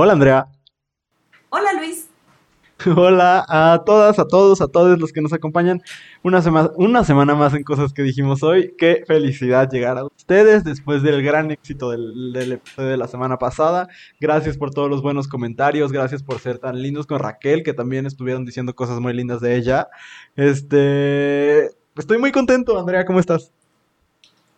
Hola Andrea. Hola Luis. Hola a todas, a todos, a todos los que nos acompañan una, semana una semana más en Cosas que dijimos hoy. Qué felicidad llegar a ustedes después del gran éxito del, del episodio de la semana pasada. Gracias por todos los buenos comentarios, gracias por ser tan lindos con Raquel, que también estuvieron diciendo cosas muy lindas de ella. Este, estoy muy contento, Andrea, ¿cómo estás?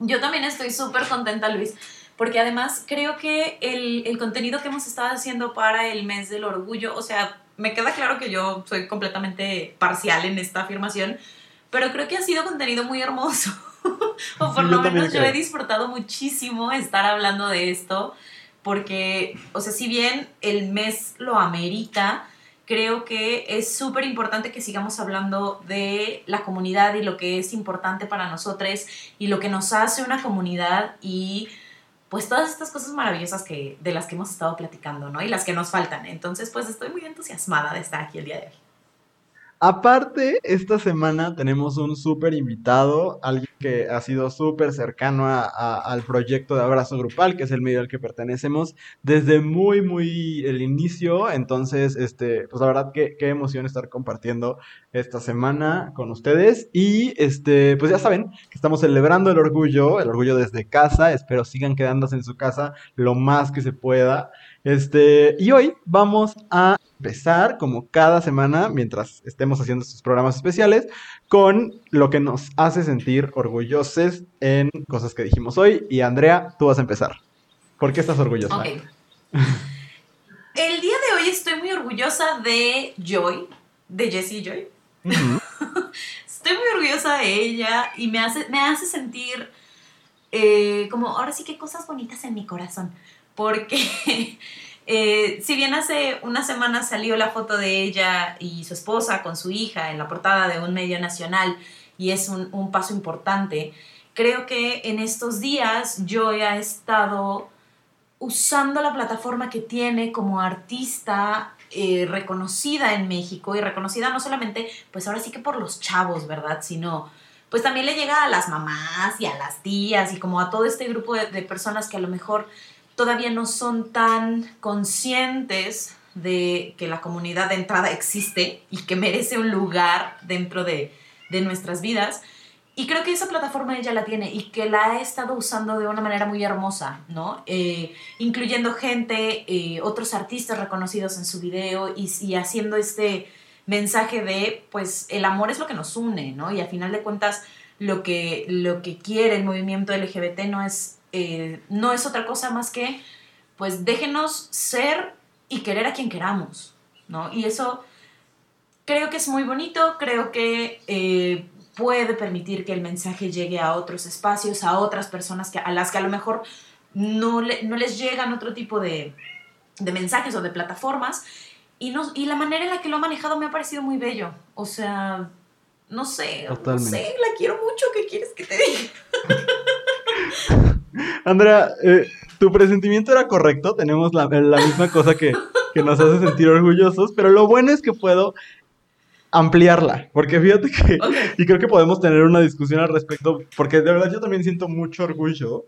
Yo también estoy súper contenta, Luis porque además creo que el, el, contenido que hemos estado haciendo para el mes del orgullo, o sea, me queda claro que yo soy completamente parcial en esta afirmación, pero creo que ha sido contenido muy hermoso. o por lo menos yo he disfrutado muchísimo estar hablando de esto, porque, o sea, si bien el mes lo amerita, creo que es súper importante que sigamos hablando de la comunidad y lo que es importante para nosotros y lo que nos hace una comunidad y pues todas estas cosas maravillosas que, de las que hemos estado platicando, ¿no? Y las que nos faltan. Entonces, pues estoy muy entusiasmada de estar aquí el día de hoy. Aparte, esta semana tenemos un súper invitado, alguien que ha sido súper cercano a, al proyecto de Abrazo Grupal, que es el medio al que pertenecemos, desde muy, muy el inicio. Entonces, este, pues la verdad, que, qué emoción estar compartiendo esta semana con ustedes. Y, este, pues ya saben que estamos celebrando el orgullo, el orgullo desde casa. Espero sigan quedándose en su casa lo más que se pueda. Este, y hoy vamos a empezar, como cada semana, mientras estemos haciendo estos programas especiales, con lo que nos hace sentir orgullosos en cosas que dijimos hoy. Y Andrea, tú vas a empezar. ¿Por qué estás orgullosa? Okay. El día de hoy estoy muy orgullosa de Joy, de Jessie Joy. Uh -huh. estoy muy orgullosa de ella y me hace, me hace sentir eh, como ahora sí que cosas bonitas en mi corazón. Porque eh, si bien hace unas semanas salió la foto de ella y su esposa con su hija en la portada de un medio nacional y es un, paso importante, creo que en estos días yo he estado usando la plataforma que tiene como artista eh, reconocida en México y reconocida no solamente, pues ahora sí que por los chavos, ¿verdad? Sino, pues también le llega a las mamás y a las tías y como a todo este grupo de personas que a lo mejor todavía no son tan conscientes de que la comunidad de entrada existe y que merece un lugar dentro de, de nuestras vidas. Y creo que esa plataforma ella la tiene y que la ha estado usando de una manera muy hermosa, ¿no? Eh, incluyendo gente, eh, otros artistas reconocidos en su video y, haciendo este mensaje de, pues, el amor es lo que nos une, ¿no? Y a final de cuentas, lo que, lo que quiere el movimiento LGBT no es, eh, no es otra cosa más que, pues, déjenos ser y querer a quien queramos, ¿no? Y eso creo que es muy bonito, creo que puede permitir que el mensaje llegue a otros espacios, a otras personas que, a las que a lo mejor no, le, no les llegan otro tipo de, de, mensajes o de plataformas. Y, no, y la manera en la que lo ha manejado me ha parecido muy bello. O sea, no sé, Totalmente. no sé, la quiero mucho, ¿qué quieres que te diga? Andrea, eh, tu presentimiento era correcto, tenemos la, la misma cosa que, que nos hace sentir orgullosos, pero lo bueno es que puedo ampliarla, porque fíjate que, okay. y creo que podemos tener una discusión al respecto, porque de verdad yo también siento mucho orgullo.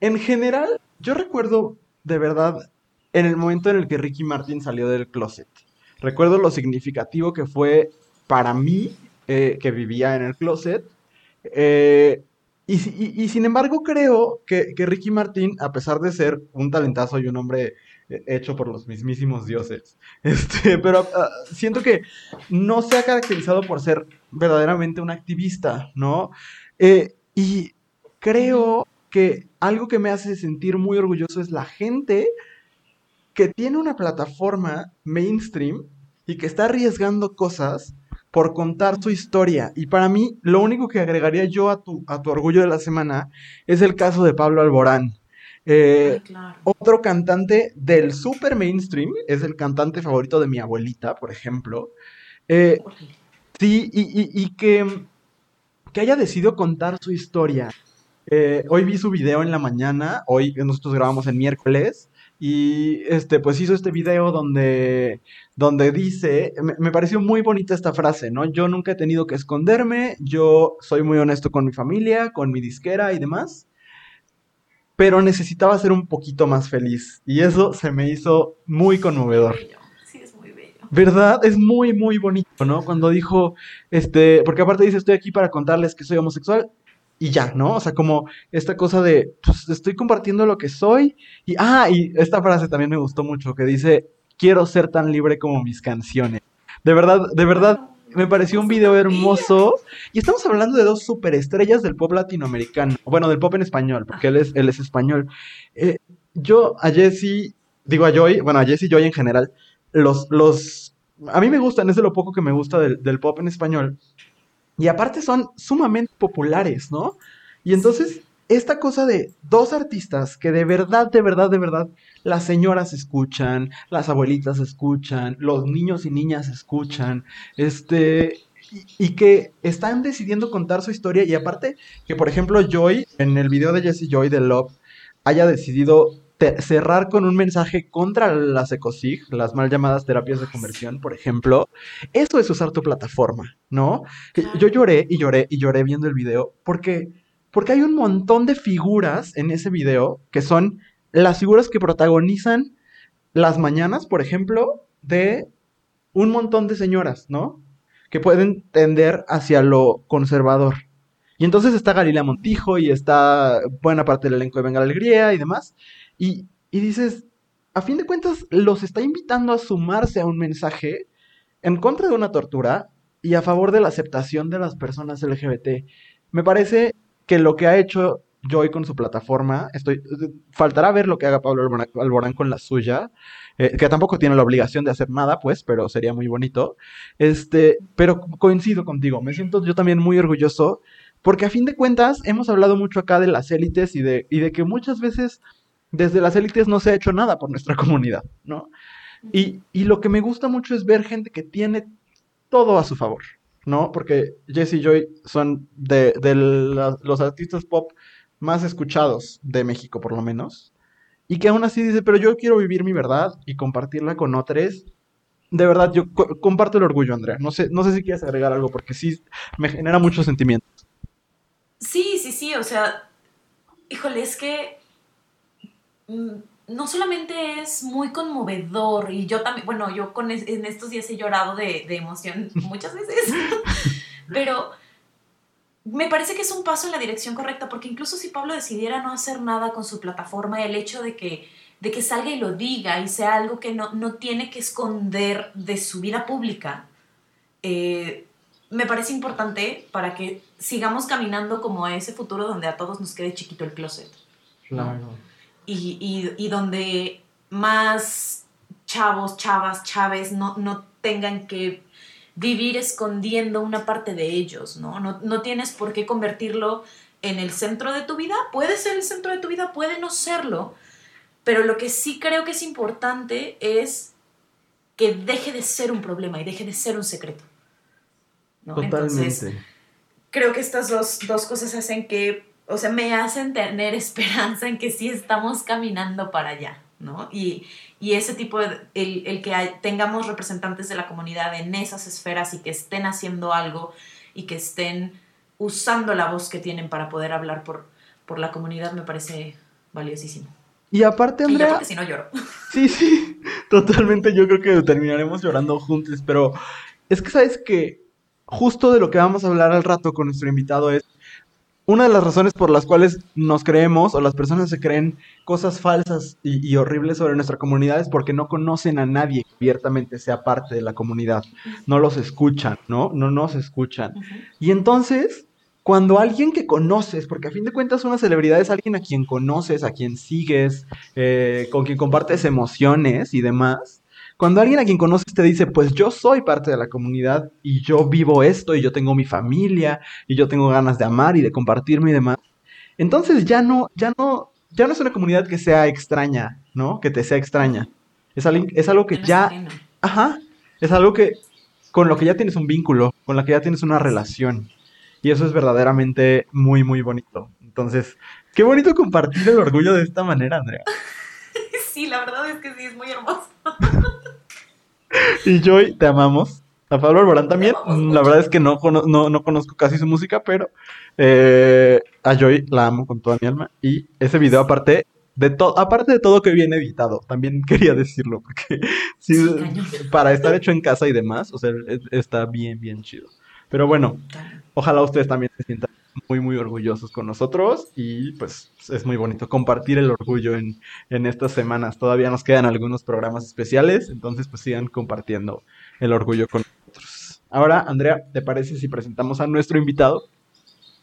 En general, yo recuerdo de verdad en el momento en el que Ricky Martin salió del closet. Recuerdo lo significativo que fue para mí, eh, que vivía en el closet. Eh, y, sin embargo creo que, Ricky Martin, a pesar de ser un talentazo y un hombre hecho por los mismísimos dioses. Este, pero uh, siento que no se ha caracterizado por ser verdaderamente un activista, ¿no? Eh, y creo que algo que me hace sentir muy orgulloso es la gente que tiene una plataforma mainstream y que está arriesgando cosas por contar su historia. Y para mí, lo único que agregaría yo a tu, a tu orgullo de la semana es el caso de Pablo Alborán. Eh, Ay, claro. Otro cantante del super mainstream es el cantante favorito de mi abuelita, por ejemplo. Eh, sí, y, y, y, que, que haya decidido contar su historia. Eh, hoy vi su video en la mañana, hoy nosotros grabamos el miércoles, y este, pues hizo este video donde, donde dice, me, me, pareció muy bonita esta frase, ¿no? Yo nunca he tenido que esconderme, yo soy muy honesto con mi familia, con mi disquera y demás. pero necesitaba ser un poquito más feliz. Y eso se me hizo muy conmovedor. Sí, es muy bello. ¿Verdad? Es muy, muy bonito, ¿no? Cuando dijo, este, porque aparte dice, estoy aquí para contarles que soy homosexual y ya, ¿no? O sea, como esta cosa de, pues estoy compartiendo lo que soy. Y, ah, y esta frase también me gustó mucho, que dice, quiero ser tan libre como mis canciones. De verdad, de verdad, me pareció un video hermoso. Y estamos hablando de dos superestrellas del pop latinoamericano. Bueno, del pop en español, porque él es, él es español. Eh, yo a Jesse, digo a Joy, bueno, a Jesse y Joy en general, los, los, a mí me gustan, es de lo poco que me gusta del, del pop en español. Y aparte son sumamente populares, ¿no? Y entonces, esta cosa de dos artistas que de verdad, de verdad, de verdad, las señoras escuchan, las abuelitas escuchan, los niños y niñas escuchan, este, y, que están decidiendo contar su historia. Y aparte, que por ejemplo, Joy, en el video de Jesse Joy de Love, haya decidido cerrar con un mensaje contra las ECOSIG, las mal llamadas terapias de conversión, por ejemplo, eso es usar tu plataforma, ¿no? Yo lloré y lloré y lloré viendo el video porque, porque hay un montón de figuras en ese video que son las figuras que protagonizan las mañanas, por ejemplo, de un montón de señoras, ¿no? Que pueden tender hacia lo conservador. Y entonces está Galilea Montijo y está buena parte del elenco de Venga la Alegría y demás. Y, dices, a fin de cuentas, los está invitando a sumarse a un mensaje en contra de una tortura y a favor de la aceptación de las personas LGBT. Me parece que lo que ha hecho Joy con su plataforma, estoy, faltará ver lo que haga Pablo Alborán con la suya, eh, que tampoco tiene la obligación de hacer nada, pues, pero sería muy bonito. Este, pero coincido contigo, me siento yo también muy orgulloso, porque a fin de cuentas hemos hablado mucho acá de las élites y de, y de que muchas veces desde las élites no se ha hecho nada por nuestra comunidad, ¿no? Y, lo que me gusta mucho es ver gente que tiene todo a su favor, ¿no? Porque Jesse y Joy son de, los artistas pop más escuchados de México, por lo menos. Y que aún así dice, pero yo quiero vivir mi verdad y compartirla con otros. De verdad, yo comparto el orgullo, Andrea. No sé, no sé si quieres agregar algo, porque sí me genera muchos sentimientos. Sí, sí, sí, o sea, híjole, es que Mm, no solamente es muy conmovedor, y yo también, bueno, yo con en estos días he llorado de, emoción muchas veces, pero me parece que es un paso en la dirección correcta, porque incluso si Pablo decidiera no hacer nada con su plataforma, el hecho de que, de que salga y lo diga y sea algo que no, no tiene que esconder de su vida pública, eh, me parece importante para que sigamos caminando como a ese futuro donde a todos nos quede chiquito el closet. Claro y, donde más chavos, chavas, chaves no, no tengan que vivir escondiendo una parte de ellos, ¿no? ¿no? No tienes por qué convertirlo en el centro de tu vida, puede ser el centro de tu vida, puede no serlo, pero lo que sí creo que es importante es que deje de ser un problema y deje de ser un secreto. Totalmente. creo que estas dos, dos cosas hacen que o sea, me hacen tener esperanza en que sí estamos caminando para allá, ¿no? Y, ese tipo de, el, que tengamos representantes de la comunidad en esas esferas y que estén haciendo algo y que estén usando la voz que tienen para poder hablar por, por la comunidad me parece valiosísimo. Y aparte, Andrea... Y yo porque si no lloro. Sí, sí, totalmente yo creo que terminaremos llorando juntos, pero es que sabes que justo de lo que vamos a hablar al rato con nuestro invitado es una de las razones por las cuales nos creemos o las personas se creen cosas falsas y, horribles sobre nuestra comunidad es porque no conocen a nadie que abiertamente sea parte de la comunidad. No los escuchan, ¿no? No nos escuchan. Y entonces, cuando alguien que conoces, porque a fin de cuentas una celebridad es alguien a quien conoces, a quien sigues, eh, con quien compartes emociones y demás, cuando alguien a quien conoces te dice, pues yo soy parte de la comunidad y yo vivo esto y yo tengo mi familia y yo tengo ganas de amar y de compartirme y demás, entonces ya no, ya no, ya no es una comunidad que sea extraña, ¿no? Que te sea extraña. Es, algo, es algo que ya, ajá, es algo que con lo que ya tienes un vínculo, con lo que ya tienes una relación. Y eso es verdaderamente muy, muy bonito. Entonces, qué bonito compartir el orgullo de esta manera, Andrea. Sí, la verdad es que sí, es muy hermoso. y Joy, te amamos. A Pablo Alborán también. La verdad es que no, no, conozco casi su música, pero eh, a Joy la amo con toda mi alma. Y ese video, aparte de todo, aparte de todo que viene editado, también quería decirlo, porque sí, para estar hecho en casa y demás, o sea, está bien, bien chido. Pero bueno, ojalá ustedes también se sientan muy, muy orgullosos con nosotros y pues es muy bonito compartir el orgullo en, en estas semanas. Todavía nos quedan algunos programas especiales, entonces pues sigan compartiendo el orgullo con nosotros. Ahora, Andrea, ¿te parece si presentamos a nuestro invitado?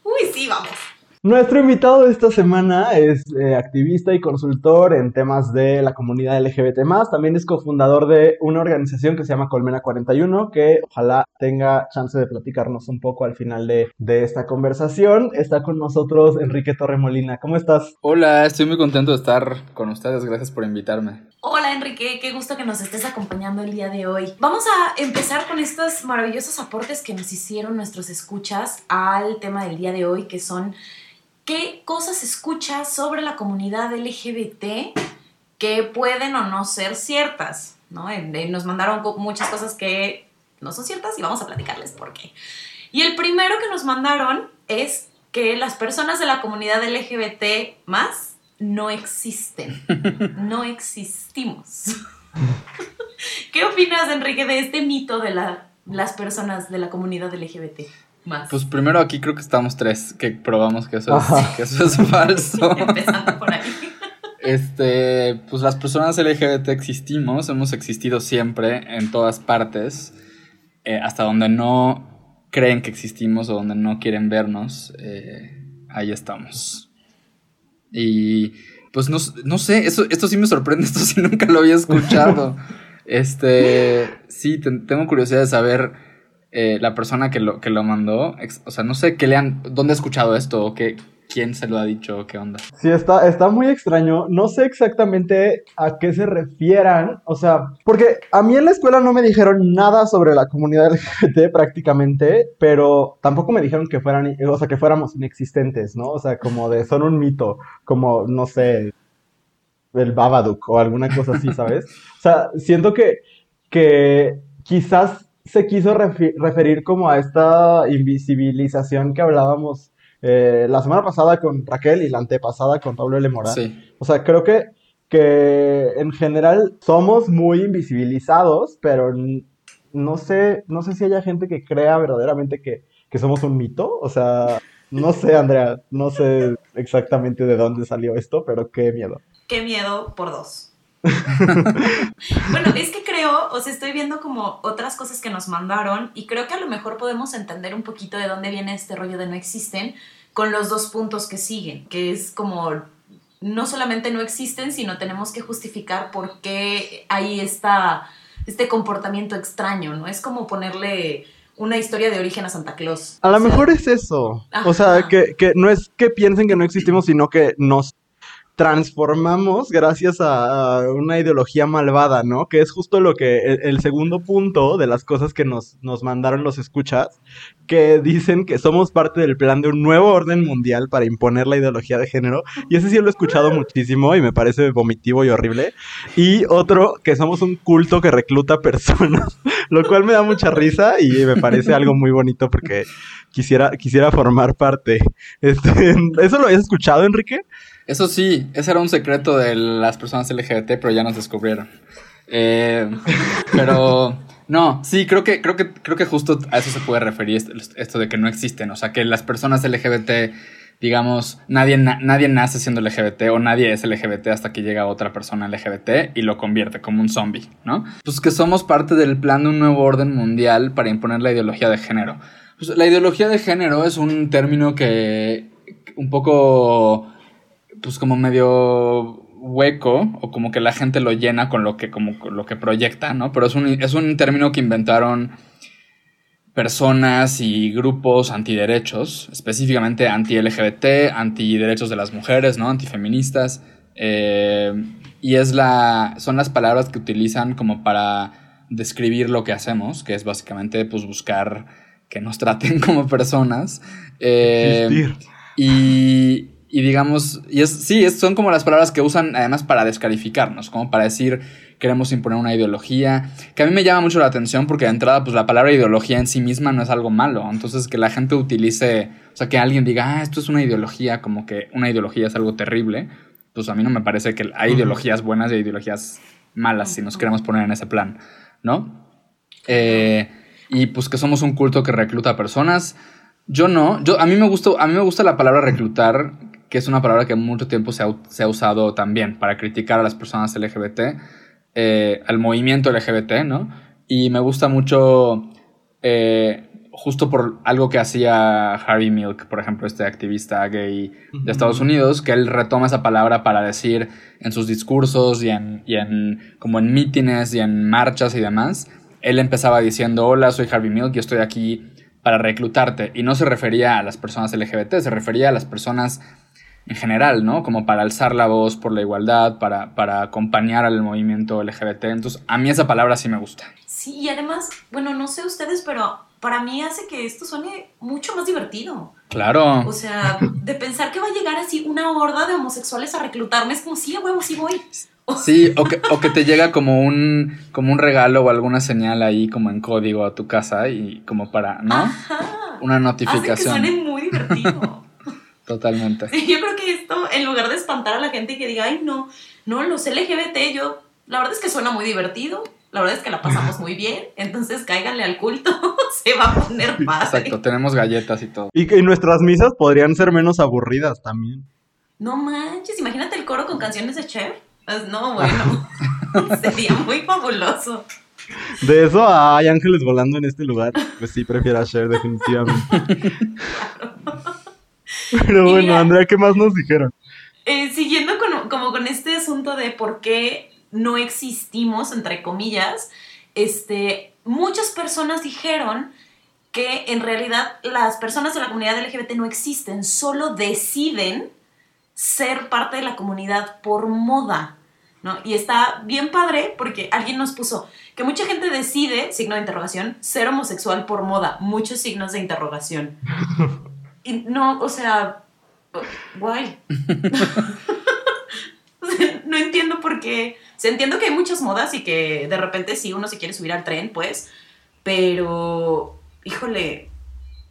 Uy, sí, vamos. Nuestro invitado de esta semana es eh, activista y consultor en temas de la comunidad LGBT+. También es cofundador de una organización que se llama Colmena 41, que ojalá tenga chance de platicarnos un poco al final de, de esta conversación. Está con nosotros Enrique Torremolina. ¿Cómo estás? Hola, estoy muy contento de estar con ustedes. Gracias por invitarme. Hola Enrique, qué gusto que nos estés acompañando el día de hoy. Vamos a empezar con estos maravillosos aportes que nos hicieron nuestros escuchas al tema del día de hoy, que son qué cosas escuchas sobre la comunidad LGBT que pueden o no ser ciertas, ¿no? Nos mandaron muchas cosas que no son ciertas y vamos a platicarles por qué. Y el primero que nos mandaron es que las personas de la comunidad LGBT más no existen. No existimos. ¿Qué opinas, Enrique, de este mito de las personas de la comunidad LGBT? Pues primero aquí creo que estamos tres que probamos que eso es, que eso es falso. Empezando por ahí. Este, pues las personas LGBT existimos, hemos existido siempre en todas partes, eh, hasta donde no creen que existimos o donde no quieren vernos, eh, ahí estamos. Y pues no, no sé, eso, esto sí me sorprende, esto sí nunca lo había escuchado. este, sí, tengo curiosidad de saber eh, la persona que lo, que lo mandó, o sea, no sé qué le han, dónde ha escuchado esto o qué, quién se lo ha dicho, qué onda. Sí, está, está muy extraño. No sé exactamente a qué se refieran. O sea, porque a mí en la escuela no me dijeron nada sobre la comunidad LGBT prácticamente, pero tampoco me dijeron que fueran, o sea, que fuéramos inexistentes, ¿no? O sea, como de son un mito, como, no sé, el Babadook o alguna cosa así, ¿sabes? O sea, siento que, que quizás se quiso referir como a esta invisibilización que hablábamos eh, la semana pasada con Raquel y la antepasada con Pablo L. Sí. O sea, creo que, que en general somos muy invisibilizados, pero no sé, no sé si haya gente que crea verdaderamente que, que somos un mito. O sea, no sé, Andrea, no sé exactamente de dónde salió esto, pero qué miedo. Qué miedo por dos. bueno, es que creo, o sea, estoy viendo como otras cosas que nos mandaron y creo que a lo mejor podemos entender un poquito de dónde viene este rollo de no existen con los dos puntos que siguen, que es como no solamente no existen, sino tenemos que justificar por qué hay esta, este comportamiento extraño, ¿no? Es como ponerle una historia de origen a Santa Claus. A lo mejor es eso. O sea, que, que, no es que piensen que no existimos, sino que nos transformamos gracias a una ideología malvada, ¿no? Que es justo lo que el, segundo punto de las cosas que nos, nos mandaron los escuchas, que dicen que somos parte del plan de un nuevo orden mundial para imponer la ideología de género. Y ese sí lo he escuchado muchísimo y me parece vomitivo y horrible. Y otro, que somos un culto que recluta personas, lo cual me da mucha risa y me parece algo muy bonito porque quisiera, quisiera formar parte. Este, ¿Eso lo habías escuchado, Enrique? Eso sí, ese era un secreto de las personas LGBT, pero ya nos descubrieron. Eh, pero no, sí, creo que, creo que, creo que justo a eso se puede referir esto, de que no existen. O sea, que las personas LGBT, digamos, nadie, nadie nace siendo LGBT o nadie es LGBT hasta que llega otra persona LGBT y lo convierte como un zombie, ¿no? Pues que somos parte del plan de un nuevo orden mundial para imponer la ideología de género. Pues la ideología de género es un término que un poco pues como medio hueco o como que la gente lo llena con lo que, como, lo que proyecta, ¿no? Pero es un, es un término que inventaron personas y grupos antiderechos, específicamente anti-LGBT, antiderechos de las mujeres, ¿no? Antifeministas. Eh, y es la, son las palabras que utilizan como para describir lo que hacemos, que es básicamente pues buscar que nos traten como personas. Eh, y, y digamos, y es, sí, son como las palabras que usan además para descalificarnos, como para decir queremos imponer una ideología, que a mí me llama mucho la atención porque de entrada, pues la palabra ideología en sí misma no es algo malo, entonces que la gente utilice, o sea, que alguien diga, ah, esto es una ideología, como que una ideología es algo terrible, pues a mí no me parece que hay ideologías buenas y ideologías malas, si nos queremos poner en ese plan, ¿no? Eh, y pues que somos un culto que recluta personas. Yo no, yo, a, mí me gusta, a mí me gusta la palabra reclutar, que es una palabra que mucho tiempo se ha, se ha usado también para criticar a las personas LGBT eh, al movimiento LGBT, ¿no? Y me gusta mucho, eh, justo por algo que hacía Harry Milk, por ejemplo, este activista gay de Estados Unidos, que él retoma esa palabra para decir en sus discursos y en, y en como en mítines y en marchas y demás, él empezaba diciendo, hola, soy Harvey Milk y estoy aquí para reclutarte. Y no se refería a las personas LGBT, se refería a las personas en general, ¿no? Como para alzar la voz por la igualdad, para, para acompañar al movimiento LGBT. Entonces, a mí esa palabra sí me gusta. Sí, y además, bueno, no sé ustedes, pero para mí hace que esto suene mucho más divertido. Claro. O sea, de pensar que va a llegar así una horda de homosexuales a reclutarme, es como, sí, huevo, sí voy. Sí, o que, o que te llega como un, como un regalo o alguna señal ahí como en código a tu casa y como para, ¿no? Ajá. Una notificación. Hace que suene muy divertido. Totalmente. Sí, yo creo que esto, en lugar de espantar a la gente que diga, ay, no, no, los LGBT, yo, la verdad es que suena muy divertido, la verdad es que la pasamos muy bien, entonces cáiganle al culto, se va a poner padre. Exacto, tenemos galletas y todo. Y que nuestras misas podrían ser menos aburridas también. No manches, imagínate el coro con canciones de Cher. Pues no, bueno, sería muy fabuloso. De eso hay ángeles volando en este lugar, pues sí, prefiero a Cher definitivamente. Pero bueno, mira- Andrea, ¿qué más nos dijeron? Eh, siguiendo con, como con este asunto de por qué no existimos, entre comillas, este, muchas personas dijeron que en realidad las personas de la comunidad LGBT no existen, solo deciden ser parte de la comunidad por moda. ¿no? Y está bien padre porque alguien nos puso que mucha gente decide, signo de interrogación, ser homosexual por moda, muchos signos de interrogación. Y no, o sea, guay. No entiendo por qué. O sea, entiendo que hay muchas modas y que de repente sí uno se quiere subir al tren, pues. Pero, híjole,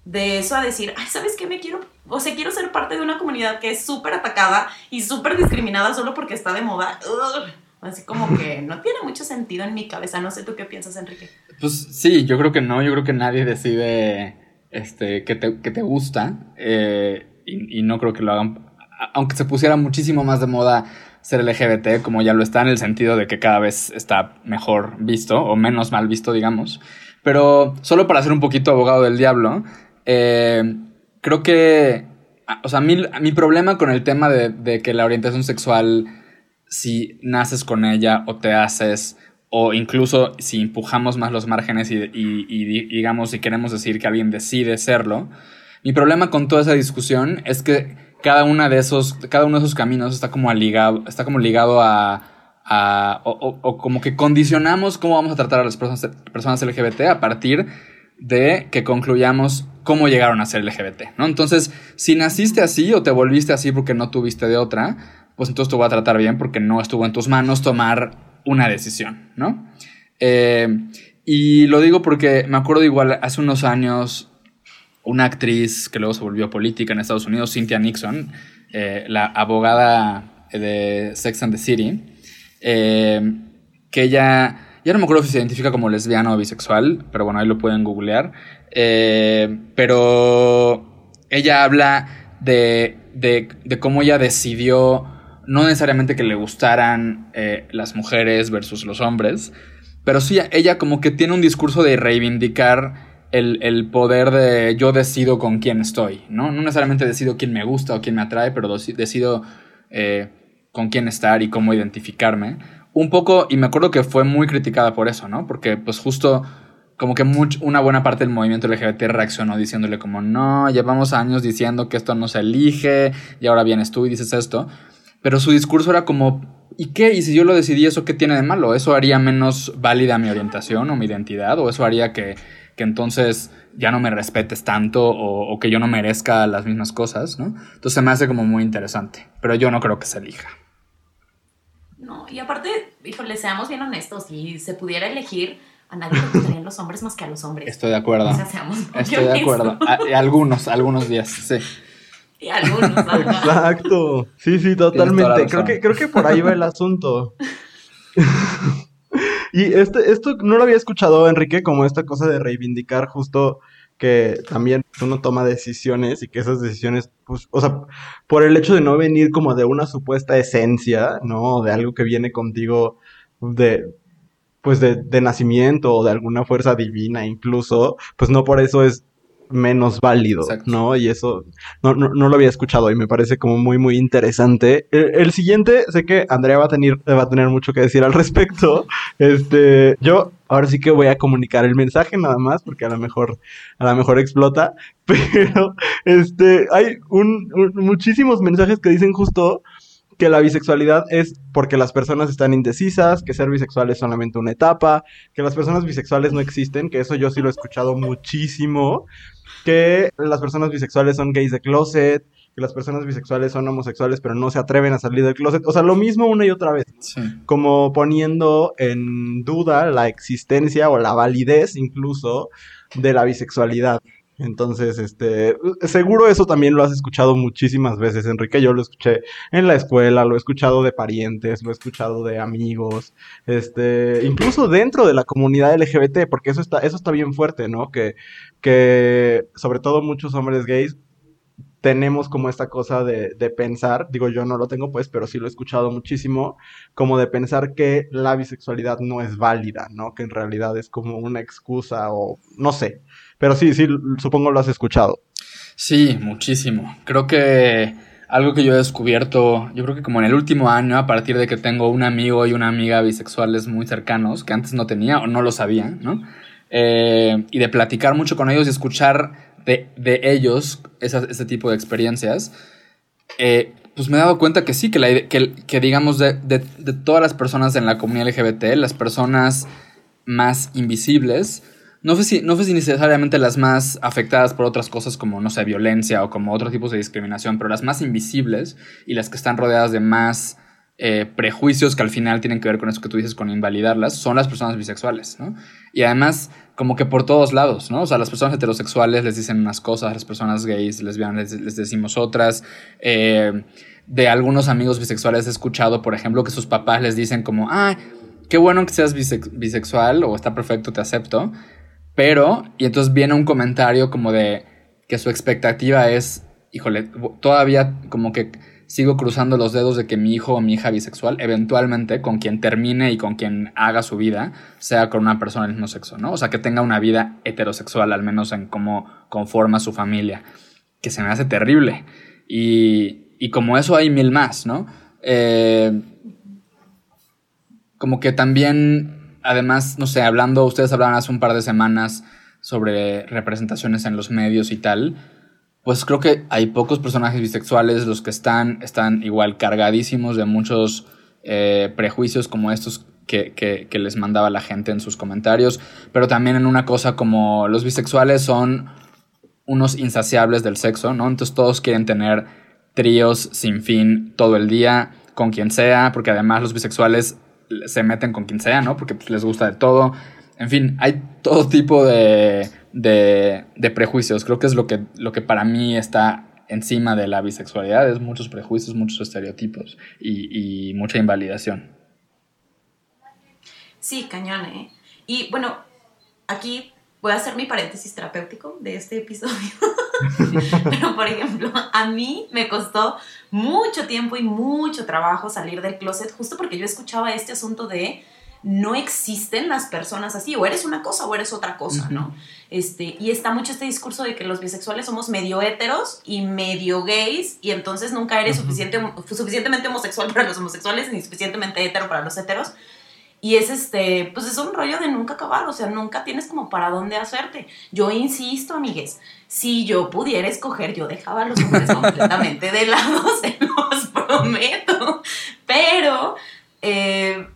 de eso a decir, ay, ¿sabes qué? Me quiero, o sea, quiero ser parte de una comunidad que es súper atacada y súper discriminada solo porque está de moda. Ugh. Así como que no tiene mucho sentido en mi cabeza. No sé tú qué piensas, Enrique. Pues sí, yo creo que no, yo creo que nadie decide este, que, te, que te gusta eh, y, no creo que lo hagan, aunque se pusiera muchísimo más de moda ser LGBT, como ya lo está en el sentido de que cada vez está mejor visto o menos mal visto, digamos. Pero solo para ser un poquito abogado del diablo, eh, creo que, o sea, mi, mi problema con el tema de que la orientación sexual, si naces con ella o te haces, o incluso si empujamos más los márgenes y, y- y di- digamos, si queremos decir que alguien decide serlo, mi problema con toda esa discusión es que cada una de esos, cada uno de esos caminos está como ligado, está como ligado a, a- o como que condicionamos cómo vamos a tratar a las personas, personas LGBT a partir de que concluyamos cómo llegaron a ser LGBT, ¿no? Entonces, si naciste así o te volviste así porque no tuviste de otra, pues entonces te voy a tratar bien porque no estuvo en tus manos tomar una decisión, ¿no? Eh, y lo digo porque me acuerdo igual hace unos años una actriz que luego se volvió política en Estados Unidos, Cynthia Nixon, eh, la abogada de Sex and the City, eh, que ella, ya no me acuerdo si se identifica como lesbiana o bisexual, pero bueno, ahí lo pueden googlear, pero ella habla de, de cómo ella decidió no necesariamente que le gustaran eh, las mujeres versus los hombres, pero sí, ella como que tiene un discurso de reivindicar el, el poder de yo decido con quién estoy, ¿no? No necesariamente decido quién me gusta o quién me atrae, pero decido eh, con quién estar y cómo identificarme. Un poco, y me acuerdo que fue muy criticada por eso, ¿no? Porque pues justo como que una buena parte del movimiento LGBT reaccionó diciéndole como, no, llevamos años diciendo que esto no se elige y ahora vienes tú y dices esto. Pero su discurso era como, ¿y qué? ¿Y si yo lo decidí, eso qué tiene de malo? ¿Eso haría menos válida mi orientación o mi identidad? ¿O eso haría que, que entonces ya no me respetes tanto o, o que yo no merezca las mismas cosas? ¿no? Entonces se me hace como muy interesante. Pero yo no creo que se elija. No, y aparte, híjole, seamos bien honestos, si se pudiera elegir, a nadie le gustarían los hombres más que a los hombres. Estoy de acuerdo. O sea, seamos Estoy de acuerdo. A- algunos, algunos días, sí. Y algunos. Exacto. Sí, sí, totalmente. Creo que, creo que por ahí va el asunto. y este, esto no lo había escuchado, Enrique, como esta cosa de reivindicar justo que también uno toma decisiones y que esas decisiones, pues, o sea, por el hecho de no venir como de una supuesta esencia, ¿no? De algo que viene contigo de, pues, de, de nacimiento o de alguna fuerza divina incluso, pues no por eso es menos válido, Exacto. ¿no? Y eso no, no, no lo había escuchado y me parece como muy, muy interesante. El, el siguiente, sé que Andrea va a, tener, va a tener mucho que decir al respecto. Este, yo ahora sí que voy a comunicar el mensaje nada más, porque a lo mejor, a lo mejor explota, pero este, hay un, un- muchísimos mensajes que dicen justo que la bisexualidad es porque las personas están indecisas, que ser bisexual es solamente una etapa, que las personas bisexuales no existen, que eso yo sí lo he escuchado muchísimo, que las personas bisexuales son gays de closet, que las personas bisexuales son homosexuales pero no se atreven a salir del closet, o sea, lo mismo una y otra vez, Sí. como poniendo en duda la existencia o la validez incluso de la bisexualidad. Entonces, este, seguro eso también lo has escuchado muchísimas veces, Enrique. Yo lo escuché en la escuela, lo he escuchado de parientes, lo he escuchado de amigos, este, incluso dentro de la comunidad LGBT, porque eso está, eso está bien fuerte, ¿no? Que, que sobre todo muchos hombres gays tenemos como esta cosa de, de pensar, digo yo no lo tengo pues, pero sí lo he escuchado muchísimo, como de pensar que la bisexualidad no es válida, ¿no? Que en realidad es como una excusa o no sé. Pero sí, sí, supongo lo has escuchado. Sí, muchísimo. Creo que algo que yo he descubierto, yo creo que como en el último año, a partir de que tengo un amigo y una amiga bisexuales muy cercanos, que antes no tenía o no lo sabía, ¿no? Eh, y de platicar mucho con ellos y escuchar de, de ellos ese tipo de experiencias, eh, pues me he dado cuenta que sí, que, que, digamos de- de todas las personas en la comunidad LGBT, las personas más invisibles, no sé, si, no sé si necesariamente las más afectadas por otras cosas como, no sé, violencia o como otros tipos de discriminación, pero las más invisibles y las que están rodeadas de más eh, prejuicios que al final tienen que ver con eso que tú dices, con invalidarlas, son las personas bisexuales, ¿no? Y además, como que por todos lados, ¿no? O sea, las personas heterosexuales les dicen unas cosas, las personas gays, lesbianas les, les decimos otras. Eh, de algunos amigos bisexuales he escuchado, por ejemplo, que sus papás les dicen como, ah, qué bueno que seas bisex- bisexual o está perfecto, te acepto. Pero, y entonces viene un comentario como de que su expectativa es, híjole, todavía como que sigo cruzando los dedos de que mi hijo o mi hija bisexual, eventualmente con quien termine y con quien haga su vida, sea con una persona del mismo sexo, ¿no? O sea, que tenga una vida heterosexual, al menos en cómo conforma su familia, que se me hace terrible. Y, y como eso hay mil más, ¿no? Eh, como que también, además, no sé, hablando, ustedes hablaban hace un par de semanas sobre representaciones en los medios y tal, pues creo que hay pocos personajes bisexuales, los que están, están igual cargadísimos de muchos eh, prejuicios como estos que, que, que les mandaba la gente en sus comentarios, pero también en una cosa como los bisexuales son unos insaciables del sexo, ¿no? Entonces todos quieren tener tríos sin fin todo el día, con quien sea, porque además los bisexuales se meten con quien sea, ¿no? Porque pues, les gusta de todo. En fin, hay todo tipo de, de, prejuicios. Creo que es lo que, lo que para mí está encima de la bisexualidad, es muchos prejuicios, muchos estereotipos y, y mucha invalidación. Sí, cañón, ¿eh? Y bueno, aquí voy a hacer mi paréntesis terapéutico de este episodio. Pero, por ejemplo, a mí me costó mucho tiempo y mucho trabajo salir del closet justo porque yo escuchaba este asunto de no existen las personas así, o eres una cosa o eres otra cosa, ¿no? Este, y está mucho este discurso de que los bisexuales somos medio heteros y medio gays, y entonces nunca eres suficiente, suficientemente homosexual para los homosexuales ni suficientemente hetero para los heteros. Y es este, pues es un rollo de nunca acabar, o sea, nunca tienes como para dónde hacerte. Yo insisto, amigues, si yo pudiera escoger, yo dejaba a los hombres completamente de lado, se los prometo. Pero, eh,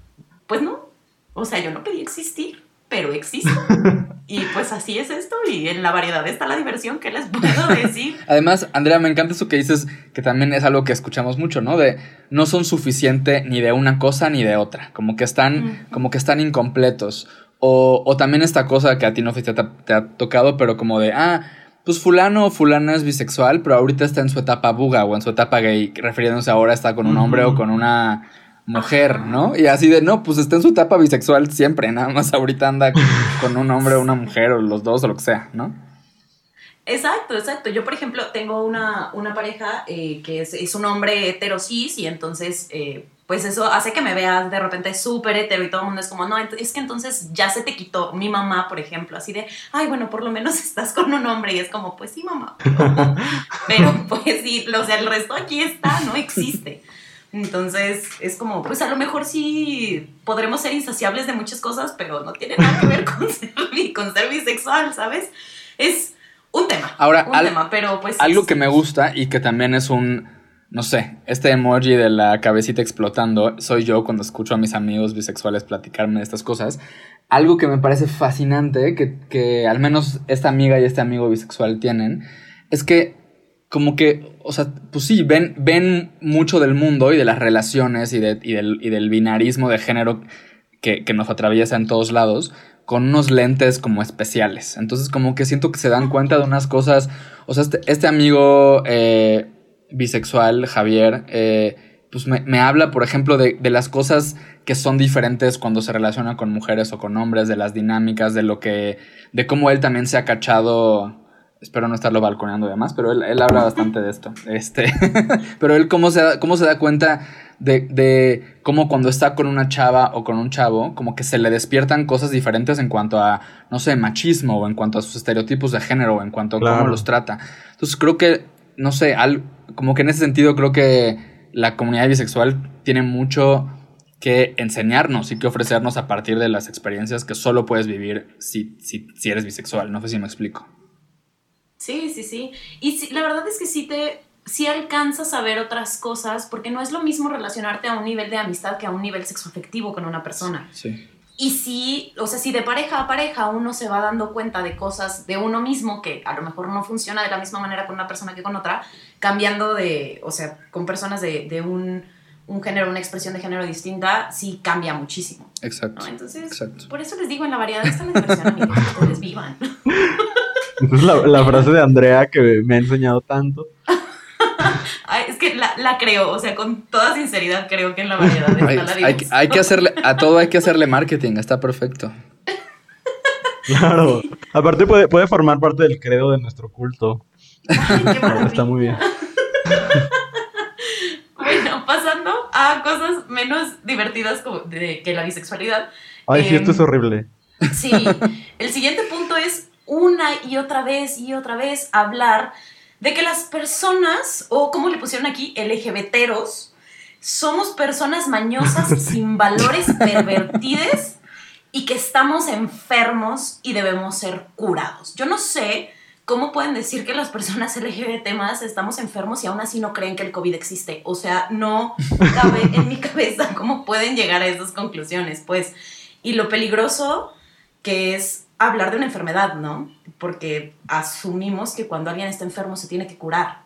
pues no, o sea, yo no pedí existir, pero existo. Y pues así es esto, y en la variedad está la diversión, ¿qué les puedo decir? Además, Andrea, me encanta eso que dices, que también es algo que escuchamos mucho, ¿no? De no son suficiente ni de una cosa ni de otra, como que están, como que están incompletos. O, o, también esta cosa que a ti no te, te ha tocado, pero como de, ah, pues fulano o fulana es bisexual, pero ahorita está en su etapa buga o en su etapa gay, refiriéndose ahora está con un hombre o con una mujer, ¿no? Y así de, no, pues está en su etapa bisexual siempre, nada más ahorita anda con un hombre o una mujer o los dos o lo que sea, ¿no? Exacto, exacto. Yo, por ejemplo, tengo una, una pareja eh, que es, es, un hombre heterosis y entonces, eh, pues eso hace que me veas de repente súper hetero y todo el mundo es como, no, es que entonces ya se te quitó mi mamá, por ejemplo, así de, ay, bueno, por lo menos estás con un hombre y es como, pues sí, mamá. Pero, pues sí, o sea, el resto aquí está, no existe. Entonces es como, pues a lo mejor sí podremos ser insaciables de muchas cosas, pero no tiene nada que ver con ser, con ser bisexual, ¿sabes? Es un tema. Ahora, un tema, pero pues... Algo que me gusta y que también es un, no sé, este emoji de la cabecita explotando, soy yo cuando escucho a mis amigos bisexuales platicarme de estas cosas. Algo que me parece fascinante, que, que al menos esta amiga y este amigo bisexual tienen, es que como que, o sea, pues sí, ven, ven mucho del mundo y de las relaciones y, de, y, del, y del, binarismo de género que, que, nos atraviesa en todos lados con unos lentes como especiales. Entonces como que siento que se dan cuenta de unas cosas, o sea, este, este amigo eh, bisexual, Javier, eh, pues me, me, habla, por ejemplo, de, de las cosas que son diferentes cuando se relaciona con mujeres o con hombres, de las dinámicas, de lo que, de cómo él también se ha cachado espero no estarlo balconeando de más, pero él, él habla bastante de esto. Este, pero él cómo se da, cómo se da cuenta de, de, cómo cuando está con una chava o con un chavo, como que se le despiertan cosas diferentes en cuanto a, no sé, machismo o en cuanto a sus estereotipos de género o en cuanto a cómo los trata. Entonces creo que, no sé, al, como que en ese sentido creo que la comunidad bisexual tiene mucho que enseñarnos y que ofrecernos a partir de las experiencias que solo puedes vivir si, si, si eres bisexual. No sé si me explico. Sí, sí, sí. Y la verdad es que sí te, sí alcanzas a ver otras cosas, porque no es lo mismo relacionarte a un nivel de amistad que a un nivel sexoafectivo con una persona. Sí. Y sí, o sea, si de pareja a pareja uno se va dando cuenta de cosas de uno mismo que a lo mejor no funciona de la misma manera con una persona que con otra, cambiando de, o sea, con personas de, de un, un, género, una expresión de género distinta, sí cambia muchísimo. Exacto. ¿no? Entonces, Exacto. por eso les digo, en la variedad está la diversión, amigos, ustedes vivan. Esa es la, la, frase de Andrea que me ha enseñado tanto. Ay, es que la, la, creo, o sea, con toda sinceridad creo que en la variedad está hay, la. Hay, hay, que hacerle, a todo hay que hacerle marketing, está perfecto. Claro. Aparte puede, puede formar parte del credo de nuestro culto. Ay, qué está muy bien. bueno, pasando a cosas menos divertidas como de, que la bisexualidad. Ay, eh, sí, esto es horrible. Sí, el siguiente punto es una y otra vez y otra vez hablar de que las personas, o como le pusieron aquí, LGBTeros, somos personas mañosas, sin valores pervertides y que estamos enfermos y debemos ser curados. Yo no sé cómo pueden decir que las personas LGBT más estamos enfermos y aún así no creen que el COVID existe. O sea, no cabe en mi cabeza cómo pueden llegar a esas conclusiones, pues. Y lo peligroso que es hablar de una enfermedad, ¿no? Porque asumimos que cuando alguien está enfermo se tiene que curar.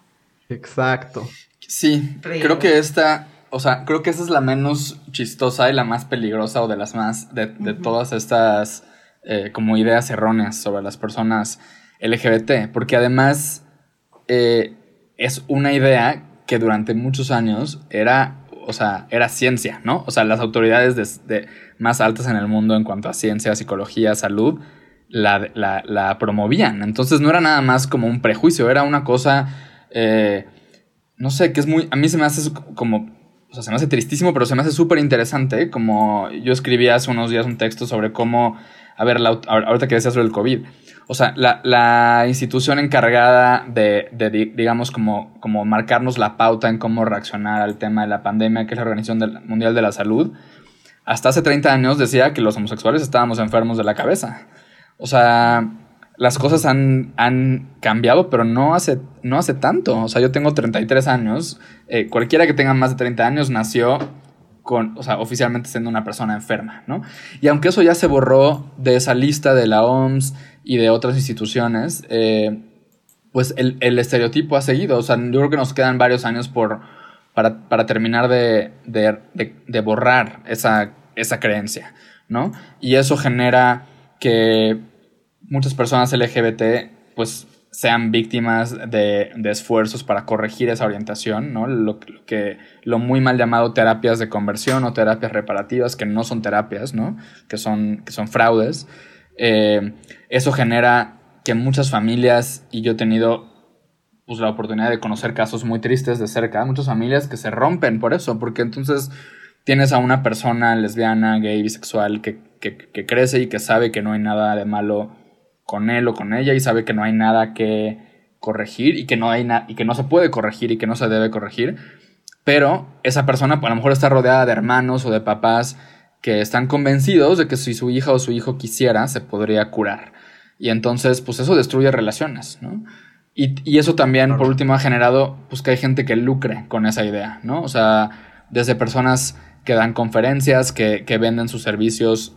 Exacto. Sí, Pero- creo que esta, o sea, creo que esa es la menos chistosa y la más peligrosa o de las más, de, todas estas eh, como ideas erróneas sobre las personas LGBT, porque además eh, es una idea que durante muchos años era, o sea, era ciencia, ¿no? O sea, las autoridades de- de- más altas en el mundo en cuanto a ciencia, psicología, salud, la, la- promovían. Entonces no era nada más como un prejuicio, era una cosa, eh, no sé, que es muy, a mí se me hace como, o sea, se me hace tristísimo, pero se me hace súper interesante, como yo escribí hace unos días un texto sobre cómo, a ver, la, ahorita que decías sobre el COVID, o sea, la, la institución encargada de, de, di- digamos, como, como marcarnos la pauta en cómo reaccionar al tema de la pandemia, que es la Organización Mundial de la Salud, hasta hace 30 años decía que los homosexuales estábamos enfermos de la cabeza. O sea, las cosas han, han cambiado, pero no hace, no hace tanto. O sea, yo tengo 33 años. eh, cualquiera que tenga más de 30 años nació con, o sea, oficialmente siendo una persona enferma, ¿no? Y aunque eso ya se borró de esa lista de la OMS y de otras instituciones, eh, pues el, estereotipo ha seguido. O sea, yo creo que nos quedan varios años por, para, terminar de, de, borrar esa, esa creencia, ¿no? Y eso genera que muchas personas LGBT, pues sean víctimas de, esfuerzos para corregir esa orientación, ¿no? Lo, que, lo muy mal llamado terapias de conversión o terapias reparativas, que no son terapias, ¿no? Que son, que son fraudes. Eh, eso genera que muchas familias, y yo he tenido pues, la oportunidad de conocer casos muy tristes de cerca, muchas familias que se rompen por eso, porque entonces tienes a una persona lesbiana, gay, bisexual, que, que crece y que sabe que no hay nada de malo con él o con ella y sabe que no hay nada que corregir y que no hay y que no se puede corregir y que no se debe corregir, pero esa persona a lo mejor está rodeada de hermanos o de papás que están convencidos de que si su hija o su hijo quisiera se podría curar. Y entonces, pues eso destruye relaciones, ¿no? Y, eso también, por último, ha generado pues que hay gente que lucre con esa idea, ¿no? O sea, desde personas que dan conferencias, que, que venden sus servicios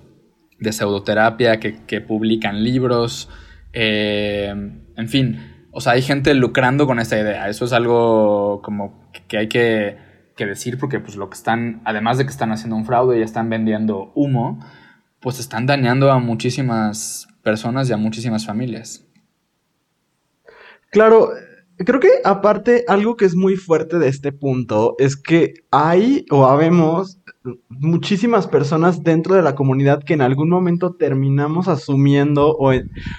de pseudoterapia, que, publican libros, eh, en fin, o sea, hay gente lucrando con esta idea. Eso es algo como que hay que, decir porque pues lo que están, además de que están haciendo un fraude y están vendiendo humo, pues están dañando a muchísimas personas y a muchísimas familias. Claro, creo que aparte algo que es muy fuerte de este punto es que hay o habemos muchísimas personas dentro de la comunidad que en algún momento terminamos asumiendo o,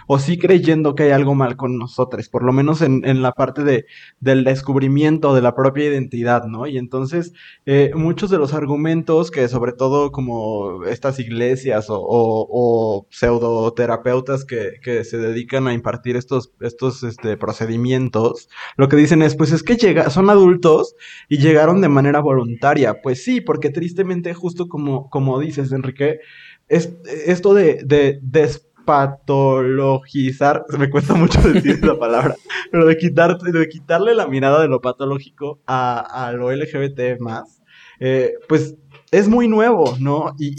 o sí creyendo que hay algo mal con nosotros, por lo menos en, la parte de, del descubrimiento de la propia identidad, ¿no? Y entonces eh, muchos de los argumentos que sobre todo como estas iglesias o, o, pseudoterapeutas que, que, se dedican a impartir estos, estos este, procedimientos, lo que dicen es, pues es que llega, son adultos y llegaron de manera voluntaria. Pues sí, porque tristemente justo como, como dices, Enrique, es, esto de, de despatologizar, me cuesta mucho decir esa palabra, pero de, quitar, de quitarle la mirada de lo patológico a, a lo LGBT más, eh, pues es muy nuevo, ¿no? Y,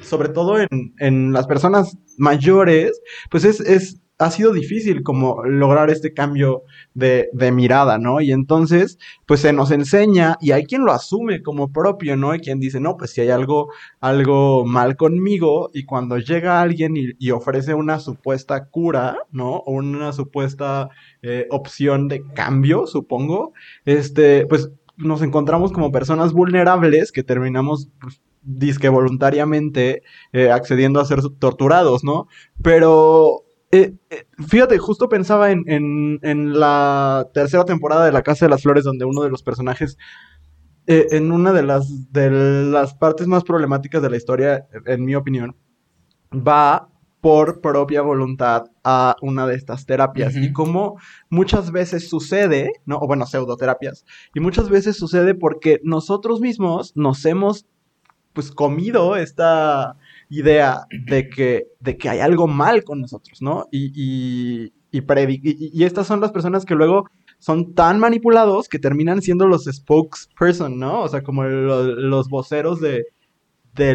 sobre todo en, en, las personas mayores, pues es, es ha sido difícil como lograr este cambio de, mirada, ¿no? Y entonces, pues se nos enseña y hay quien lo asume como propio, ¿no? Y quien dice, no, pues si hay algo, algo mal conmigo y cuando llega alguien y, ofrece una supuesta cura, ¿no? O una supuesta eh, opción de cambio, supongo, este, pues nos encontramos como personas vulnerables que terminamos pues, disque voluntariamente eh, accediendo a ser torturados, ¿no? Pero eh, eh, fíjate, justo pensaba en, en, la tercera temporada de La Casa de las Flores, donde uno de los personajes, eh, en una de las, de las partes más problemáticas de la historia, en mi opinión, va por propia voluntad a una de estas terapias. Y como muchas veces sucede, ¿no? O bueno, pseudoterapias. Y muchas veces sucede porque nosotros mismos nos hemos, pues, comido esta idea de que, de que hay algo mal con nosotros, ¿no? Y, y, y, estas son las personas que luego son tan manipulados que terminan siendo los spokesperson, ¿no? O sea, como los voceros de, de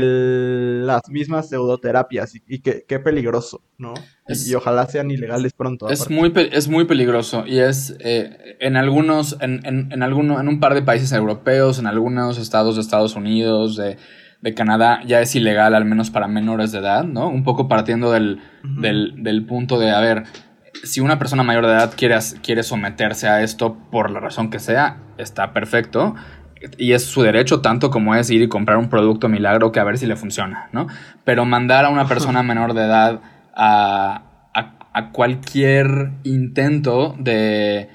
las mismas pseudoterapias y, qué, peligroso, ¿no? y, ojalá sean ilegales pronto. Es muy, es muy peligroso y es eh, en algunos, en, en, en, alguno, en un par de países europeos, en algunos estados de Estados Unidos, de de Canadá ya es ilegal, al menos para menores de edad, ¿no? Un poco partiendo del, punto de, a ver, si una persona mayor de edad quiere, quiere someterse a esto por la razón que sea, está perfecto. Y es su derecho tanto como es ir y comprar un producto milagro que a ver si le funciona, ¿no? Pero mandar a una persona menor de edad a, a, cualquier intento de,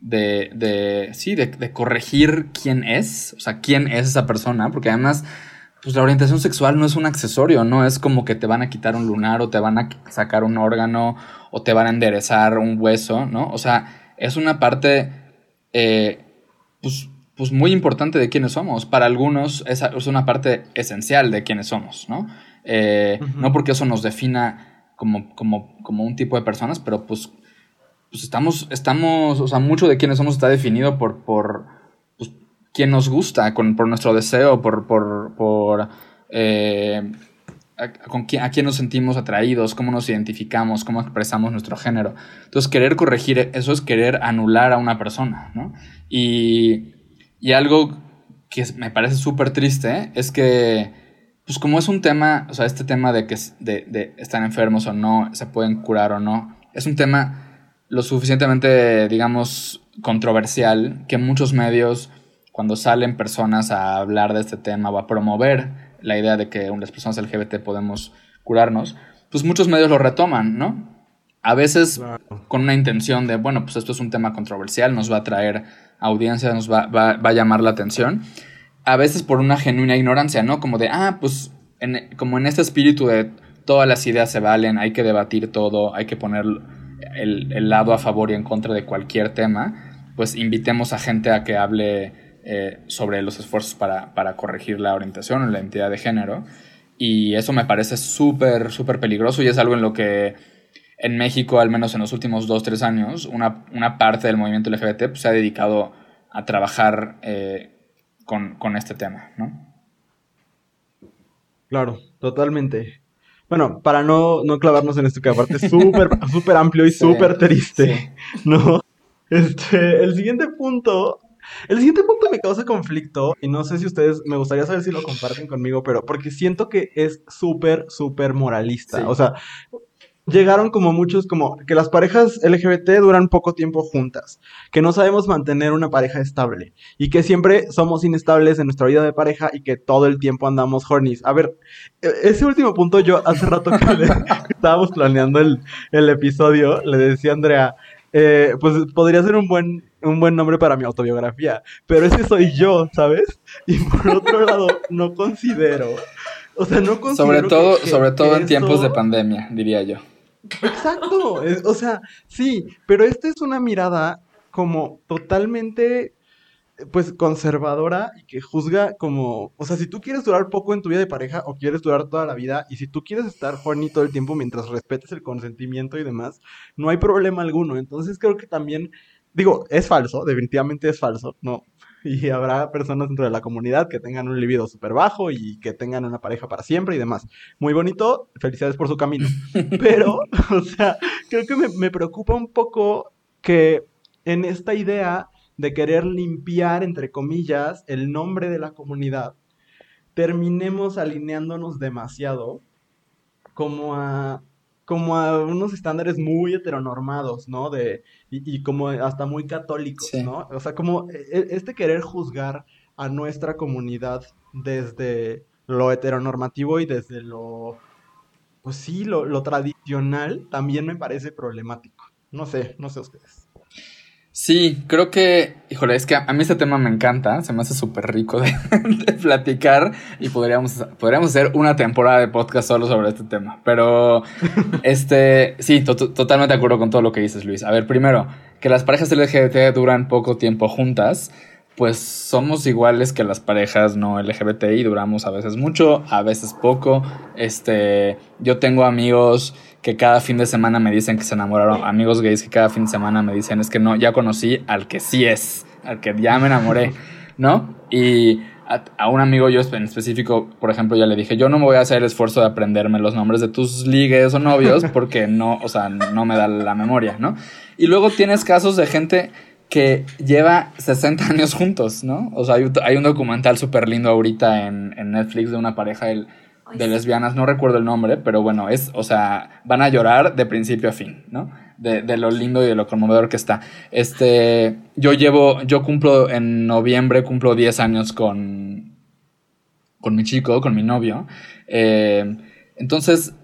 de, de sí, de, de, corregir quién es, o sea, quién es esa persona, porque además pues la orientación sexual no es un accesorio, no es como que te van a quitar un lunar o te van a sacar un órgano o te van a enderezar un hueso, ¿no? O sea, es una parte, eh, pues, pues, muy importante de quiénes somos. Para algunos es, es una parte esencial de quiénes somos, ¿no? Eh, no porque eso nos defina como, como, como un tipo de personas, pero pues, pues estamos, estamos, o sea, mucho de quiénes somos está definido por, por, quién nos gusta, por nuestro deseo, por, por, por eh, a, con quién, a quién nos sentimos atraídos, cómo nos identificamos, cómo expresamos nuestro género. Entonces, querer corregir eso es querer anular a una persona, ¿no? Y, y algo que me parece súper triste es que, pues como es un tema, o sea, este tema de que de están enfermos o no, se pueden curar o no, es un tema lo suficientemente, digamos, controversial que muchos medios, cuando salen personas a hablar de este tema o a promover la idea de que las personas LGBT podemos curarnos, pues muchos medios lo retoman, ¿no? A veces con una intención de, bueno, pues esto es un tema controversial, nos va a traer audiencia, nos va, va, a llamar la atención. A veces por una genuina ignorancia, ¿no? Como de, ah, pues en, como en este espíritu de todas las ideas se valen, hay que debatir todo, hay que poner el, el lado a favor y en contra de cualquier tema, pues invitemos a gente a que hable eh, sobre los esfuerzos para, para, corregir la orientación o la identidad de género. Y eso me parece súper, súper peligroso y es algo en lo que en México, al menos en los últimos dos, tres años, una, una parte del movimiento LGBT pues, se ha dedicado a trabajar eh, con, con, este tema, ¿no? Claro, totalmente. Bueno, para no, no clavarnos en esto que aparte es súper, súper amplio y súper triste, ¿no? Este, el siguiente punto el siguiente punto me causa conflicto y no sé si ustedes, me gustaría saber si lo comparten conmigo, pero porque siento que es súper, súper moralista. O sea, llegaron como muchos, como que las parejas LGBT duran poco tiempo juntas, que no sabemos mantener una pareja estable y que siempre somos inestables en nuestra vida de pareja y que todo el tiempo andamos hornies. A ver, e, ese último punto yo hace rato que, estábamos planeando el, el, episodio, le decía a Andrea, eh, pues podría ser un buen un buen nombre para mi autobiografía, pero ese soy yo, ¿sabes? Y por otro lado, no considero, o sea, no considero sobre todo, sobre todo en tiempos de pandemia, diría yo. Exacto, o sea, sí, pero esta es una mirada como totalmente pues conservadora y que juzga como, o sea, si tú quieres durar poco en tu vida de pareja o quieres durar toda la vida y si tú quieres estar horny todo el tiempo mientras respetes el consentimiento y demás, no hay problema alguno. Entonces creo que también Digo, es falso, definitivamente es falso, ¿no? Y habrá personas dentro de la comunidad que tengan un libido súper bajo y que tengan una pareja para siempre y demás. Muy bonito, felicidades por su camino. Pero, o sea, creo que me, me preocupa un poco que en esta idea de querer limpiar, entre comillas, el nombre de la comunidad, terminemos alineándonos demasiado como a como a unos estándares muy heteronormados, ¿no? De, y, como hasta muy católicos, ¿no? O sea, como e, e, este querer juzgar a nuestra comunidad desde lo heteronormativo y desde lo, pues sí, lo, lo tradicional, también me parece problemático. No sé, no sé ustedes. Sí, creo que, híjole, es que a, mí este tema me encanta, se me hace súper rico de, platicar y podríamos, podríamos hacer una temporada de podcast solo sobre este tema. Pero, este, sí, totalmente de acuerdo con todo lo que dices, Luis. A ver, primero, que las parejas LGBT duran poco tiempo juntas, pues somos iguales que las parejas no LGBT y duramos a veces mucho, a veces poco. Este, yo tengo amigos que cada fin de semana me dicen que se enamoraron, amigos gays que cada fin de semana me dicen es que no, ya conocí al que sí es, al que ya me enamoré, ¿no? Y a, un amigo yo en específico, por ejemplo, ya le dije, yo no me voy a hacer el esfuerzo de aprenderme los nombres de tus ligues o novios porque no, o sea, no me da la memoria, ¿no? Y luego tienes casos de gente que lleva 60 años juntos, ¿no? O sea, hay, un documental súper lindo ahorita en, en Netflix de una pareja, el de lesbianas, no recuerdo el nombre, pero bueno, es, o sea, van a llorar de principio a fin, ¿no? De, de, lo lindo y de lo conmovedor que está. Este, yo llevo, yo cumplo en noviembre, cumplo 10 años con, con mi chico, con mi novio. Eh, entonces,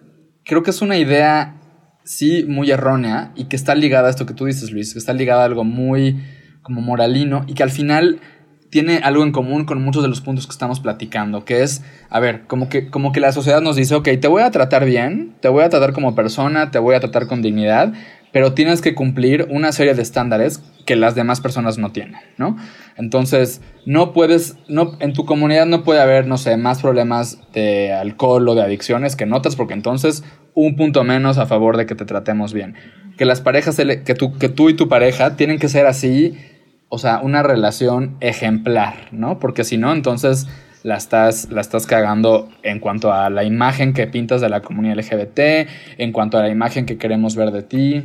creo que es una idea, sí, muy errónea y que está ligada a esto que tú dices, Luis, que está ligada a algo muy como moralino y que al final tiene algo en común con muchos de los puntos que estamos platicando, que es, a ver, como que, como que la sociedad nos dice, ok, te voy a tratar bien, te voy a tratar como persona, te voy a tratar con dignidad, pero tienes que cumplir una serie de estándares que las demás personas no tienen, ¿no? Entonces, no puedes, no, en tu comunidad no puede haber, no sé, más problemas de alcohol o de adicciones que notas, porque entonces un punto menos a favor de que te tratemos bien. Que las parejas, que tú, que tú y tu pareja tienen que ser así o sea, una relación ejemplar, ¿no? Porque si no, entonces la estás, la estás cagando en cuanto a la imagen que pintas de la comunidad LGBT, en cuanto a la imagen que queremos ver de ti.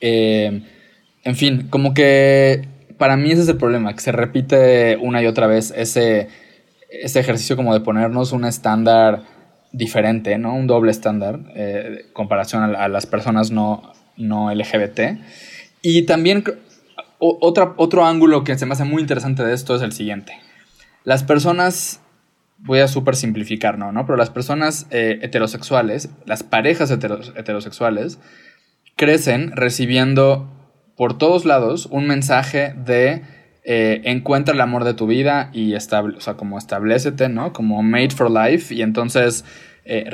Eh, en fin, como que para mí ese es el problema, que se repite una y otra vez ese, ese ejercicio como de ponernos un estándar diferente, ¿no? Un doble estándar eh, en comparación a, las personas no, no LGBT. Y también otra, otro ángulo que se me hace muy interesante de esto es el siguiente. Las personas, voy a súper simplificar, ¿no? ¿no? Pero las personas eh, heterosexuales, las parejas heterosexuales, crecen recibiendo por todos lados un mensaje de eh, encuentra el amor de tu vida y estable, o sea, como establecete, ¿no? Como made for life y entonces eh,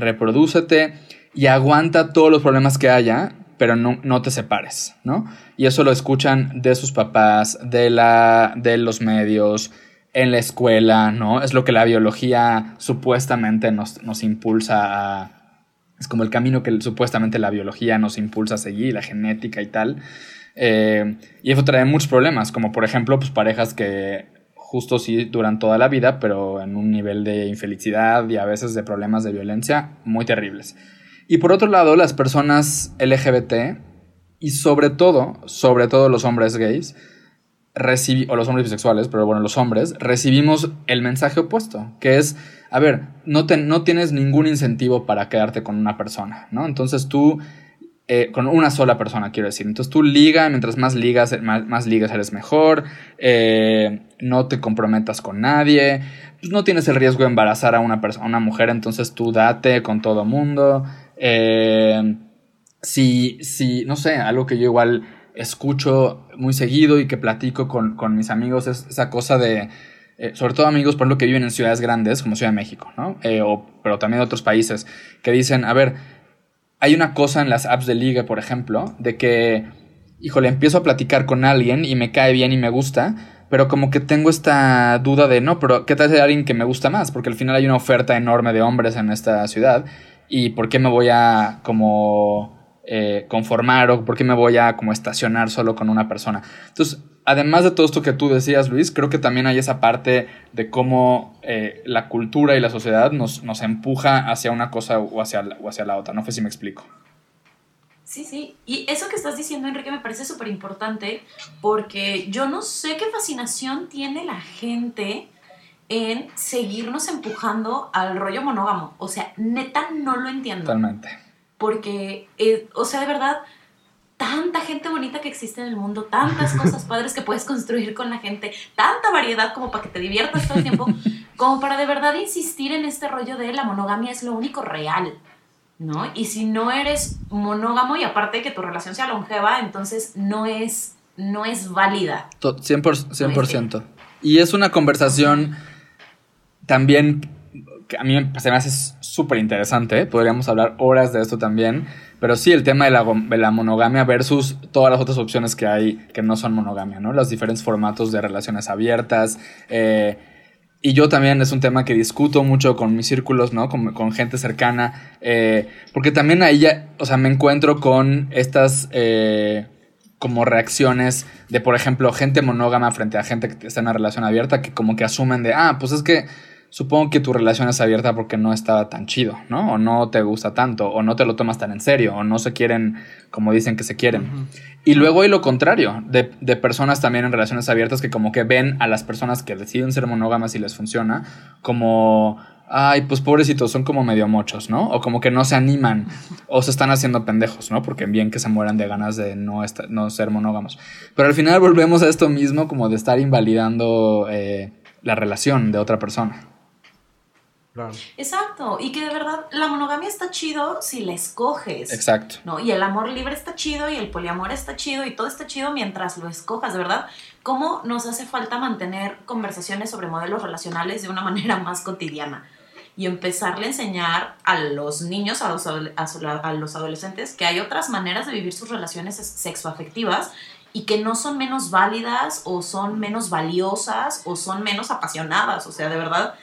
y aguanta todos los problemas que haya, pero no, te separes, ¿no? Y eso lo escuchan de sus papás, de, la, de los medios, en la escuela, ¿no? Es lo que la biología supuestamente nos, nos impulsa a... Es como el camino que supuestamente la biología nos impulsa a seguir, la genética y tal. Eh, y eso trae muchos problemas, como por ejemplo, pues parejas que justo sí duran toda la vida, pero en un nivel de infelicidad y a veces de problemas de violencia muy terribles. Y por otro lado, las personas LGBT y sobre todo, sobre todo los hombres gays, o los hombres bisexuales, pero bueno, los hombres, recibimos el mensaje opuesto, que es, a ver, no, te, no tienes ningún incentivo para quedarte con una persona, ¿no? Entonces tú eh, con una sola persona, quiero decir. Entonces tú liga, mientras más ligas, más, ligas eres mejor, eh, no te comprometas con nadie, pues no tienes el riesgo de embarazar a una, a una mujer, entonces tú date con todo mundo. Eh, si, si, no sé, algo que yo igual escucho muy seguido y que platico con, mis amigos es esa cosa de, sobre todo amigos, por ejemplo, que viven en ciudades grandes como Ciudad de México, ¿no? o, pero también de otros países, que dicen, a ver, hay una cosa en las apps de liga, por ejemplo, de que, híjole, empiezo a platicar con alguien y me cae bien y me gusta, pero como que tengo esta duda de, no, pero ¿qué tal si hay alguien que me gusta más? Porque al final hay una oferta enorme de hombres en esta ciudad y ¿por qué me voy a como eh, conformar o por qué me voy a como estacionar solo con una persona? Entonces, además de todo esto que tú decías, Luis, creo que también hay esa parte de cómo eh, la cultura y la sociedad nos, nos, empuja hacia una cosa o hacia, o hacia la otra. No sé si me explico. Sí, sí. Y eso que estás diciendo, Enrique, me parece súper importante porque yo no sé qué fascinación tiene la gente en seguirnos empujando al rollo monógamo. O sea, neta, no lo entiendo. Totalmente. Porque, eh, o sea, de verdad, tanta gente bonita que existe en el mundo, tantas cosas padres que puedes construir con la gente, tanta variedad como para que te diviertas todo el tiempo, como para de verdad insistir en este rollo de la monogamia es lo único real, ¿no? Y si no eres monógamo y aparte de que tu relación sea longeva, entonces no es, no es válida. 100%. Y es una conversación también a mí se me hace súper interesante, podríamos hablar horas de esto también, pero sí, el tema de la, la, monogamia versus todas las otras opciones que hay que no son monogamia, ¿no? Los diferentes formatos de relaciones abiertas. Eh, y yo también es un tema que discuto mucho con mis círculos, ¿no? Con, con gente cercana. Eh, porque también ahí ya, o sea, me encuentro con estas eh, como reacciones de, por ejemplo, gente monógama frente a gente que está en una relación abierta que como que asumen de, ah, pues es que supongo que tu relación es abierta porque no estaba tan chido, ¿no? O no te gusta tanto, o no te lo tomas tan en serio, o no se quieren como dicen que se quieren. Y luego hay lo contrario, de, de, personas también en relaciones abiertas que como que ven a las personas que deciden ser monógamas y les funciona como... Ay, pues pobrecitos, son como medio mochos, ¿no? O como que no se animan o se están haciendo pendejos, ¿no? Porque bien que se mueran de ganas de no, no ser monógamos. Pero al final volvemos a esto mismo como de estar invalidando eh, la relación de otra persona. Exacto, y que de verdad la monogamia está chido si la escoges. Exacto. ¿no? Y el amor libre está chido y el poliamor está chido y todo está chido mientras lo escojas, de verdad. ¿Cómo nos hace falta mantener conversaciones sobre modelos relacionales de una manera más cotidiana? Y empezarle a enseñar a los niños, a los, a los adolescentes, que hay otras maneras de vivir sus relaciones sexoafectivas y que no son menos válidas o son menos valiosas o son menos apasionadas. O sea, de verdad,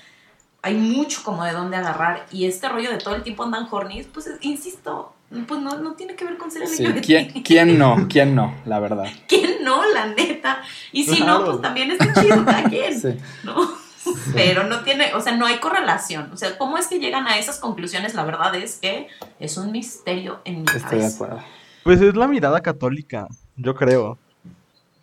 hay mucho como de dónde agarrar y este rollo de todo el tiempo andan horny, pues insisto, pues no, no tiene que ver con ser sí, ¿quién, ¿quién, no? ¿Quién no? La verdad. ¿Quién no? La neta. Y si no, pues también está chido cada quien. Sí. ¿no? pero no tiene, o sea, no hay correlación. O sea, ¿cómo es que llegan a esas conclusiones? La verdad es que es un misterio en mi Estoy de acuerdo. Pues es la mirada católica, yo creo.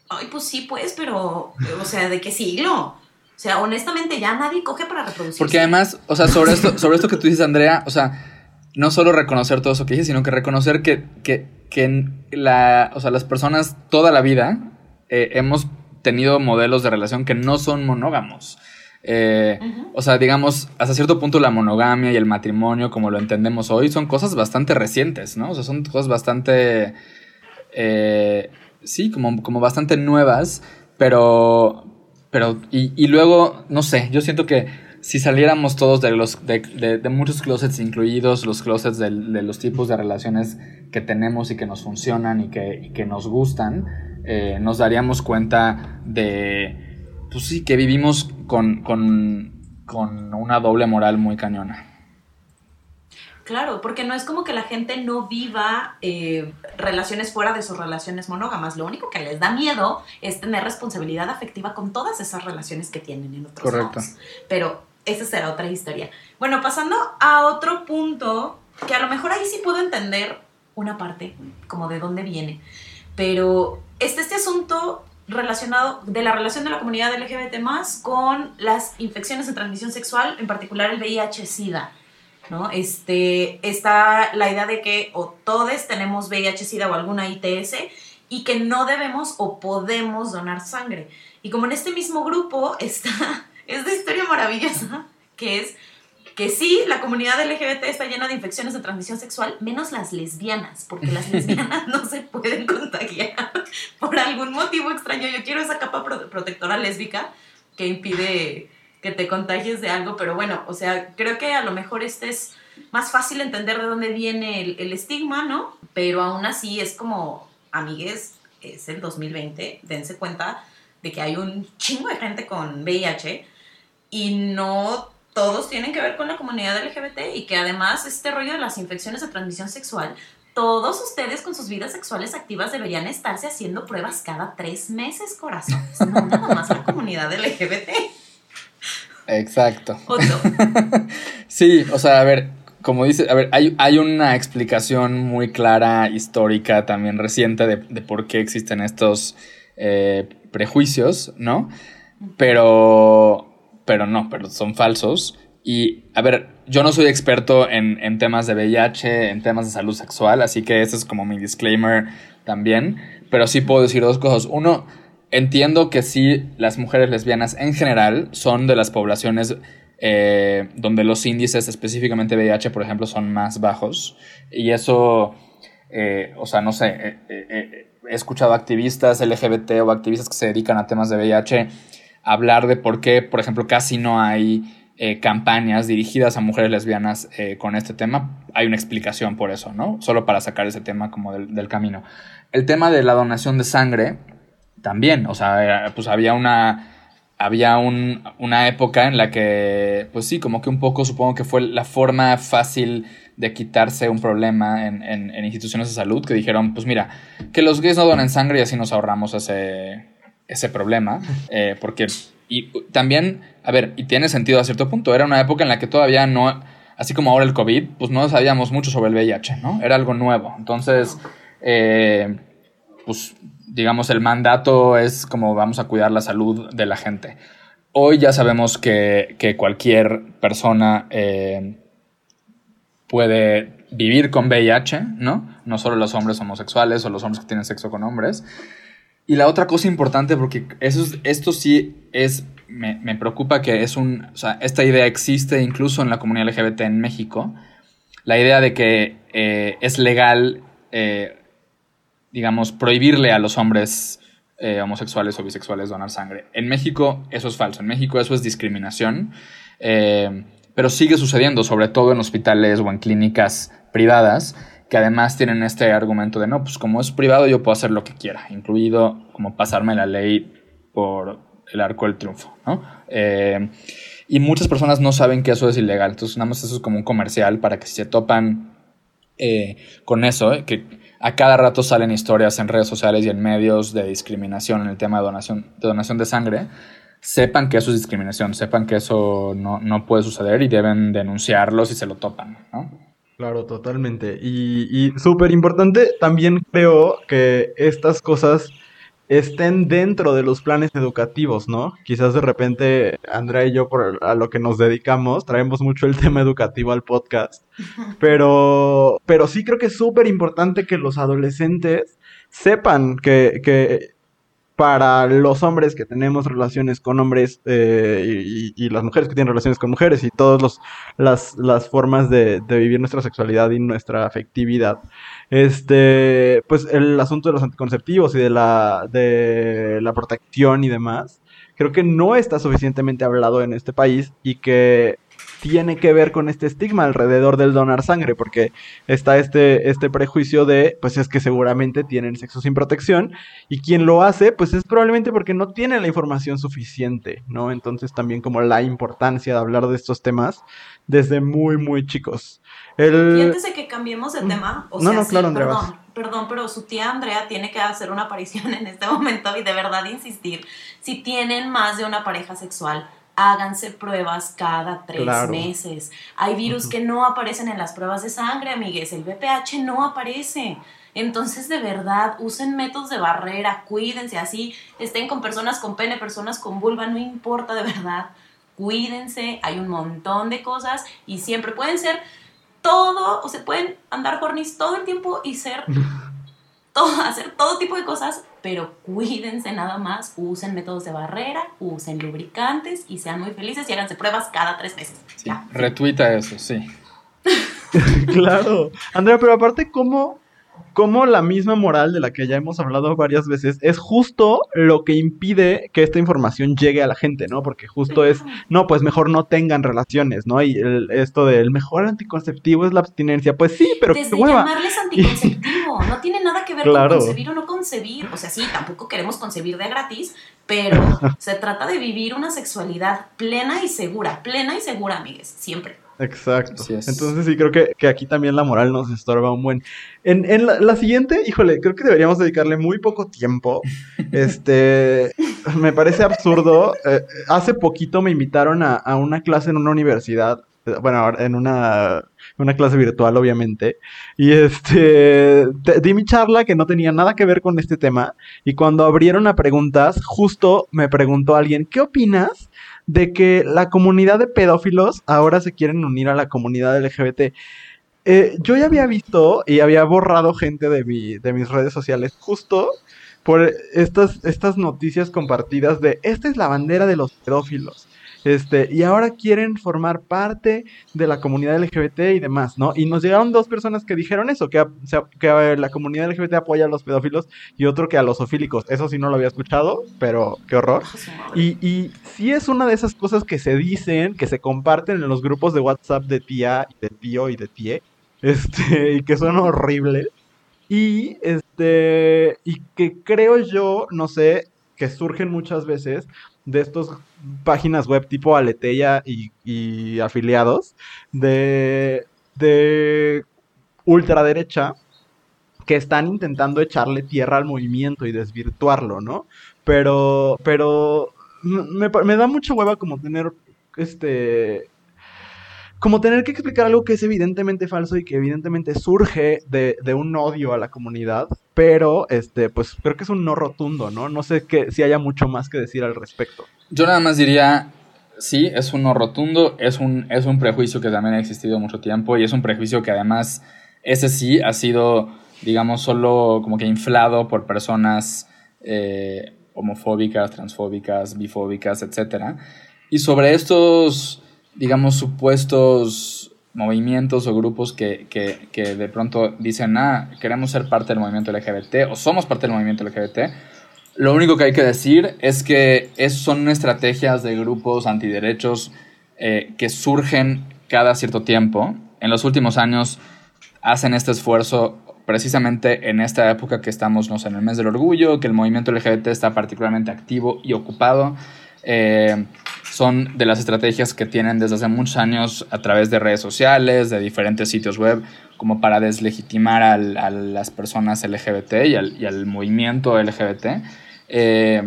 Ay, pues sí, pues, pero, o sea, ¿de qué siglo? O sea, honestamente, ya nadie coge para reproducir. Porque además, o sea, sobre esto, sobre esto que tú dices, Andrea, o sea, no solo reconocer todo eso que dices, sino que reconocer que, que, que la, o sea, las personas toda la vida eh, hemos tenido modelos de relación que no son monógamos. Eh, O sea, digamos, hasta cierto punto la monogamia y el matrimonio, como lo entendemos hoy, son cosas bastante recientes, ¿no? O sea, son cosas bastante... Eh, sí, como, como bastante nuevas, pero... pero y, y, luego, no sé, yo siento que si saliéramos todos de, los, de, de, muchos closets, incluidos los closets de, los tipos de relaciones que tenemos y que nos funcionan y que, que nos gustan, eh, nos daríamos cuenta de pues sí, que vivimos con, con, con una doble moral muy cañona. Claro, porque no es como que la gente no viva eh, relaciones fuera de sus relaciones monógamas. Lo único que les da miedo es tener responsabilidad afectiva con todas esas relaciones que tienen en otros Correcto. lados. Pero esa será otra historia. Bueno, pasando a otro punto, que a lo mejor ahí sí puedo entender una parte, como de dónde viene. Pero este, este asunto relacionado de la relación de la comunidad LGBT más con las infecciones de transmisión sexual, en particular el VIH-Sida. ¿No? Este, está la idea de que o todos tenemos VIH-Sida o alguna ITS y que no debemos o podemos donar sangre. Y como en este mismo grupo está esta historia maravillosa, que es que sí, la comunidad LGBT está llena de infecciones de transmisión sexual, menos las lesbianas, porque las lesbianas no se pueden contagiar por algún motivo extraño. Yo quiero esa capa protectora lésbica que impide que te contagies de algo, pero bueno, o sea, creo que a lo mejor este es más fácil entender de dónde viene el, estigma, ¿no? Pero aún así es como, amigues, es el 2020, dense cuenta de que hay un chingo de gente con VIH y no todos tienen que ver con la comunidad LGBT y que además este rollo de las infecciones de transmisión sexual, todos ustedes con sus vidas sexuales activas deberían estarse haciendo pruebas cada tres meses, corazones, no nada más la comunidad LGBT. Exacto. Otto. sí, o sea, a ver, como dice, a ver, hay, hay una explicación muy clara, histórica, también reciente, de, de por qué existen estos eh, prejuicios, ¿no? Pero pero no, pero son falsos. Y, a ver, yo no soy experto en, en, temas de VIH, en temas de salud sexual, así que ese es como mi disclaimer también. Pero sí puedo decir dos cosas. Uno, entiendo que sí, las mujeres lesbianas en general son de las poblaciones eh, donde los índices, específicamente VIH, por ejemplo, son más bajos. Y eso, eh, o sea, no sé, eh, he escuchado activistas LGBT o activistas que se dedican a temas de VIH hablar de por qué, por ejemplo, casi no hay campañas dirigidas a mujeres lesbianas con este tema. Hay una explicación por eso, ¿no? Solo para sacar ese tema como del, del camino. El tema de la donación de sangre, también, o sea, pues había una... Había un, una época en la que, pues sí, como que un poco supongo que fue la forma fácil de quitarse un problema en, en, en instituciones de salud, que dijeron, pues mira, que los gays no donen sangre y así nos ahorramos ese, ese problema, eh, porque y también, a ver, y tiene sentido a cierto punto, era una época en la que todavía no, así como ahora el COVID, pues no sabíamos mucho sobre el VIH, ¿no? Era algo nuevo. Entonces, eh, pues digamos, el mandato es como vamos a cuidar la salud de la gente. Hoy ya sabemos que, que cualquier persona eh, puede vivir con VIH, ¿no? No solo los hombres homosexuales o los hombres que tienen sexo con hombres. Y la otra cosa importante, porque eso es, esto sí es, me, me, preocupa que es un, o sea, esta idea existe incluso en la comunidad LGBT en México, la idea de que eh, es legal, eh, digamos, prohibirle a los hombres eh, homosexuales o bisexuales donar sangre. En México eso es falso, en México eso es discriminación, eh, pero sigue sucediendo, sobre todo en hospitales o en clínicas privadas que además tienen este argumento de no, pues como es privado yo puedo hacer lo que quiera, incluido como pasarme la ley por el arco del triunfo, ¿no? Eh, y muchas personas no saben que eso es ilegal, entonces nada más eso es como un comercial para que si se topan con eso, que a cada rato salen historias en redes sociales y en medios de discriminación en el tema de donación de, donación de sangre, sepan que eso es discriminación, sepan que eso no, no puede suceder y deben denunciarlo si se lo topan, ¿no? Claro, totalmente. Y, y súper importante, también creo que estas cosas estén dentro de los planes educativos, ¿no? Quizás de repente Andrea y yo, por a lo que nos dedicamos, traemos mucho el tema educativo al podcast, pero, pero sí creo que es súper importante que los adolescentes sepan que, que para los hombres que tenemos relaciones con hombres eh, y, las mujeres que tienen relaciones con mujeres y todas las, las formas de, de, vivir nuestra sexualidad y nuestra afectividad. Este, pues el asunto de los anticonceptivos y de la, de la protección y demás, creo que no está suficientemente hablado en este país y que tiene que ver con este estigma alrededor del donar sangre, porque está este, este prejuicio de, pues es que seguramente tienen sexo sin protección, y quien lo hace, pues es probablemente porque no tiene la información suficiente, ¿no? Entonces también como la importancia de hablar de estos temas desde muy, muy chicos. El... Y antes de que cambiemos de tema, o sea, perdón, perdón, pero su tía Andrea tiene que hacer una aparición en este momento y de verdad insistir, si tienen más de una pareja sexual, háganse pruebas cada tres meses. Hay virus que no aparecen en las pruebas de sangre, amigues. El VPH no aparece. Entonces, de verdad, usen métodos de barrera, cuídense así, estén con personas con pene, personas con vulva, no importa de verdad. Cuídense, hay un montón de cosas y siempre pueden ser todo, o se pueden andar hornis todo el tiempo y ser todo, hacer todo tipo de cosas, pero cuídense nada más, usen métodos de barrera, usen lubricantes y sean muy felices y háganse pruebas cada tres meses. Retuita eso, sí. claro. Andrea, pero aparte, ¿cómo cómo la misma moral de la que ya hemos hablado varias veces es justo lo que impide que esta información llegue a la gente, ¿no? Porque justo es, no, pues mejor no tengan relaciones, ¿no? Y esto del mejor anticonceptivo es la abstinencia, pues sí, pero Desde llamarles anticonceptivo, no tiene nada que ver con concebir o no concebir, o sea, sí, tampoco queremos concebir de gratis, pero se trata de vivir una sexualidad plena y segura, plena y segura, amigues, siempre. Exacto. Entonces sí creo que, aquí también la moral nos estorba un buen. En, la, siguiente, híjole, creo que deberíamos dedicarle muy poco tiempo. Este, me parece absurdo. Eh, hace poquito me invitaron a, una clase en una universidad, bueno, en una, una clase virtual, obviamente. Y este, di mi charla que no tenía nada que ver con este tema. Y cuando abrieron a preguntas, justo me preguntó alguien, ¿qué opinas? De que la comunidad de pedófilos ahora se quieren unir a la comunidad LGBT. Eh, yo ya había visto y había borrado gente de, mi, de mis redes sociales justo por estas, estas noticias compartidas de esta es la bandera de los pedófilos. Este, y ahora quieren formar parte de la comunidad LGBT y demás, ¿no? Y nos llegaron dos personas que dijeron eso, que, que la comunidad LGBT apoya a los pedófilos y otro que a los ofílicos. Eso sí no lo había escuchado, pero qué horror. Y, y sí es una de esas cosas que se dicen, que se comparten en los grupos de WhatsApp de tía, de tío y de tía, este, y que son horribles. Y este, y que creo yo, no sé, que surgen muchas veces de estas páginas web tipo Aleteya y, afiliados de, de ultraderecha que están intentando echarle tierra al movimiento y desvirtuarlo, ¿no? Pero, pero me, me da mucha hueva como tener este como tener que explicar algo que es evidentemente falso y que evidentemente surge de, un odio a la comunidad, pero este, pues creo que es un no rotundo, ¿no? No sé que, si haya mucho más que decir al respecto. Yo nada más diría, sí, es un no rotundo, es un, es un prejuicio que también ha existido mucho tiempo y es un prejuicio que además, ese sí ha sido, digamos, solo como que inflado por personas eh, homofóbicas, transfóbicas, bifóbicas, etc. Y sobre estos digamos, supuestos movimientos o grupos que, de pronto dicen, ah, queremos ser parte del movimiento LGBT o somos parte del movimiento LGBT, lo único que hay que decir es que es, son estrategias de grupos antiderechos eh, que surgen cada cierto tiempo. En los últimos años hacen este esfuerzo precisamente en esta época que estamos no sé, en el mes del orgullo, que el movimiento LGBT está particularmente activo y ocupado. Eh, son de las estrategias que tienen desde hace muchos años a través de redes sociales, de diferentes sitios web, como para deslegitimar a las personas LGBT y al, movimiento LGBT. Eh,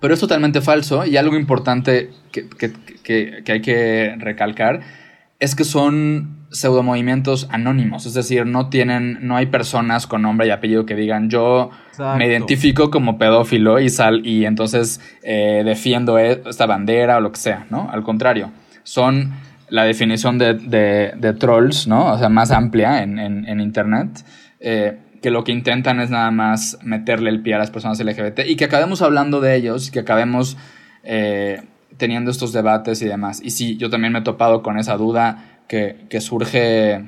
Pero es totalmente falso y algo importante que, que, que hay que recalcar es que son pseudomovimientos anónimos, es decir, no tienen, no hay personas con nombre y apellido que digan yo me identifico como pedófilo y sal y entonces eh, defiendo e, esta bandera o lo que sea, ¿no? Al contrario, son la definición de, de, trolls, ¿no? O sea, más amplia en, en, internet. Eh, que lo que intentan es nada más meterle el pie a las personas LGBT y que acabemos hablando de ellos, que acabemos eh, teniendo estos debates y demás. Y sí, yo también me he topado con esa duda que, surge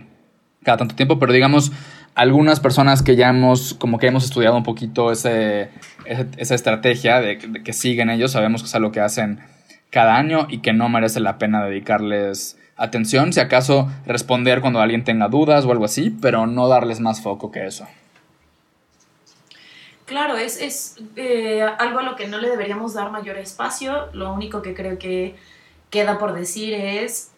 cada tanto tiempo, pero digamos, algunas personas que ya hemos, como que hemos estudiado un poquito ese, esa estrategia de, que siguen ellos, sabemos que es algo que hacen cada año y que no merece la pena dedicarles atención, si acaso responder cuando alguien tenga dudas o algo así, pero no darles más foco que eso. Claro, es, es eh, algo a lo que no le deberíamos dar mayor espacio. Lo único que creo que queda por decir es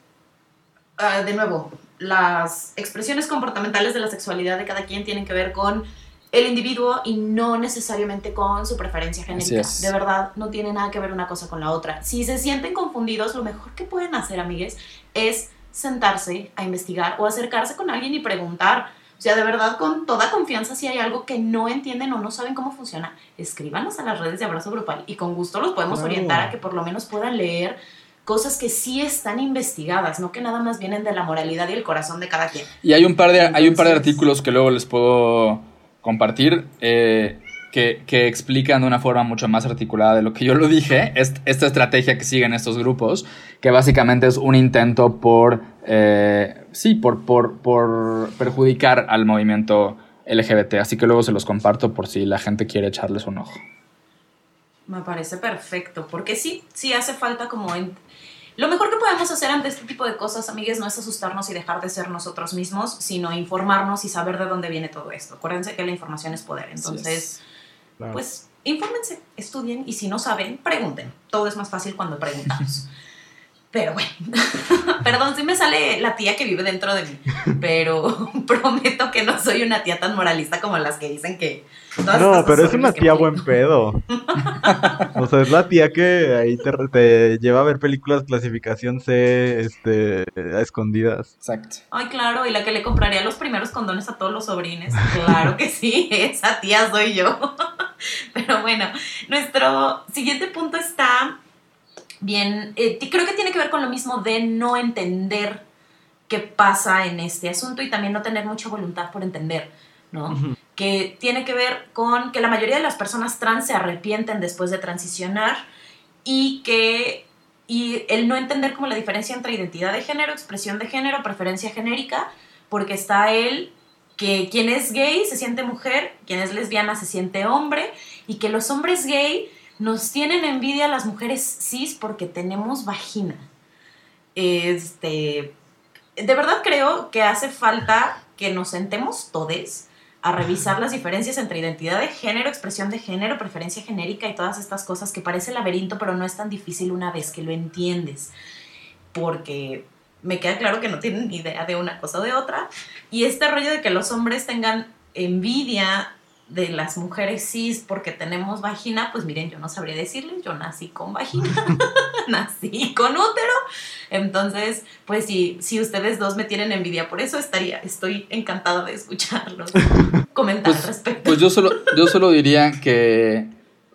Ah, de nuevo, las expresiones comportamentales de la sexualidad de cada quien tienen que ver con el individuo y no necesariamente con su preferencia genérica. De verdad, no tiene nada que ver una cosa con la otra. Si se sienten confundidos, lo mejor que pueden hacer, amigues, es sentarse a investigar o acercarse con alguien y preguntar. O sea, de verdad, con toda confianza, si hay algo que no entienden o no saben cómo funciona, escríbanos a las redes de abrazo grupal y con gusto los podemos orientar a que por lo menos puedan leer cosas que sí están investigadas, no que nada más vienen de la moralidad y el corazón de cada quien. Y hay un par de, hay un par de artículos que luego les puedo compartir eh, que, que, explican de una forma mucho más articulada de lo que yo lo dije, esta estrategia que siguen estos grupos, que básicamente es un intento por, eh, sí, por, por, por perjudicar al movimiento LGBT. Así que luego se los comparto por si la gente quiere echarles un ojo. Me parece perfecto, porque sí, sí hace falta como lo mejor que podemos hacer ante este tipo de cosas, amigues, no es asustarnos y dejar de ser nosotros mismos, sino informarnos y saber de dónde viene todo esto. Acuérdense que la información es poder. Entonces, pues, infórmense, estudien y si no saben, pregunten. Todo es más fácil cuando preguntamos. Pero bueno, perdón si me sale la tía que vive dentro de mí, pero prometo que no soy una tía tan moralista como las que dicen que... No, pero es una tía buen pedo. o sea, es la tía que ahí te, lleva a ver películas clasificación C este, a escondidas. Exacto. Ay, claro, y la que le compraría los primeros condones a todos los sobrines. Claro que sí, esa tía soy yo. pero bueno, nuestro siguiente punto está bien, eh, creo que tiene que ver con lo mismo de no entender qué pasa en este asunto y también no tener mucha voluntad por entender, ¿no? Que tiene que ver con que la mayoría de las personas trans se arrepienten después de transicionar y que y el no entender como la diferencia entre identidad de género, expresión de género, preferencia genérica, porque está él que quien es gay se siente mujer, quien es lesbiana se siente hombre y que los hombres gay nos tienen envidia las mujeres cis porque tenemos vagina. Este, de verdad creo que hace falta que nos sentemos todos a revisar las diferencias entre identidad de género, expresión de género, preferencia genérica y todas estas cosas que parece laberinto, pero no es tan difícil una vez que lo entiendes. Porque me queda claro que no tienen ni idea de una cosa o de otra. Y este rollo de que los hombres tengan envidia de las mujeres cis porque tenemos vagina, pues miren, yo no sabría decirles, yo nací con vagina, nací con útero. Entonces, pues si, si ustedes dos me tienen envidia por eso, estaría, estoy encantada de escucharlos comentar pues, al respecto. Pues yo solo, yo solo diría que,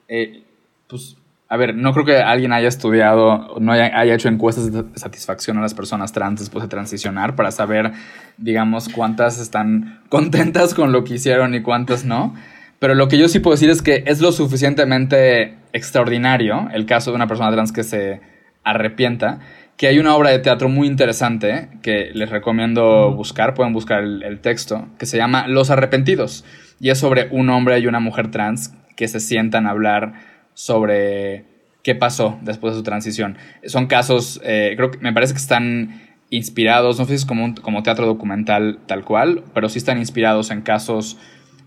eh, pues, a ver, no creo que alguien haya estudiado, no haya, haya, hecho encuestas de satisfacción a las personas trans después de transicionar para saber, digamos, cuántas están contentas con lo que hicieron y cuántas no. Pero lo que yo sí puedo decir es que es lo suficientemente extraordinario el caso de una persona trans que se arrepienta, que hay una obra de teatro muy interesante que les recomiendo buscar, pueden buscar el, el texto, que se llama Los Arrepentidos, y es sobre un hombre y una mujer trans que se sientan a hablar sobre qué pasó después de su transición. Son casos, eh, creo que me parece que están inspirados, no sé si es como, como teatro documental tal cual, pero sí están inspirados en casos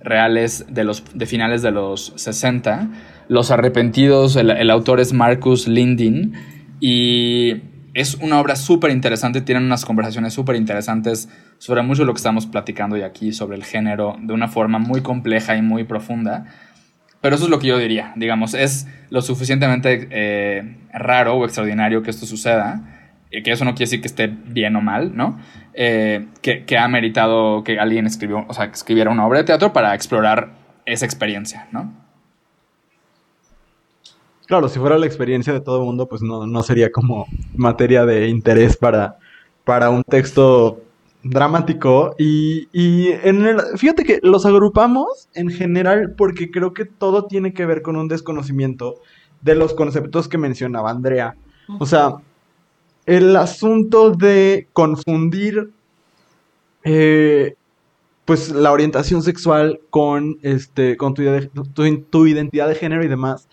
reales de, los, de finales de los 60. Los Arrepentidos, el, autor es Marcus Lindin y es una obra súper interesante, tienen unas conversaciones súper interesantes sobre mucho de lo que estamos platicando hoy aquí, sobre el género, de una forma muy compleja y muy profunda. Pero eso es lo que yo diría, digamos, es lo suficientemente eh, raro o extraordinario que esto suceda, que eso no quiere decir que esté bien o mal, ¿no? Eh, que, que, ha meritado que alguien escribió, o sea, que escribiera una obra de teatro para explorar esa experiencia, ¿no? Claro, si fuera la experiencia de todo el mundo, pues no, no sería como materia de interés para, para un texto dramático. Y, y en el, fíjate que los agrupamos en general porque creo que todo tiene que ver con un desconocimiento de los conceptos que mencionaba Andrea. O sea, el asunto de confundir eh, pues la orientación sexual con este con tu, tu, identidad de género y demás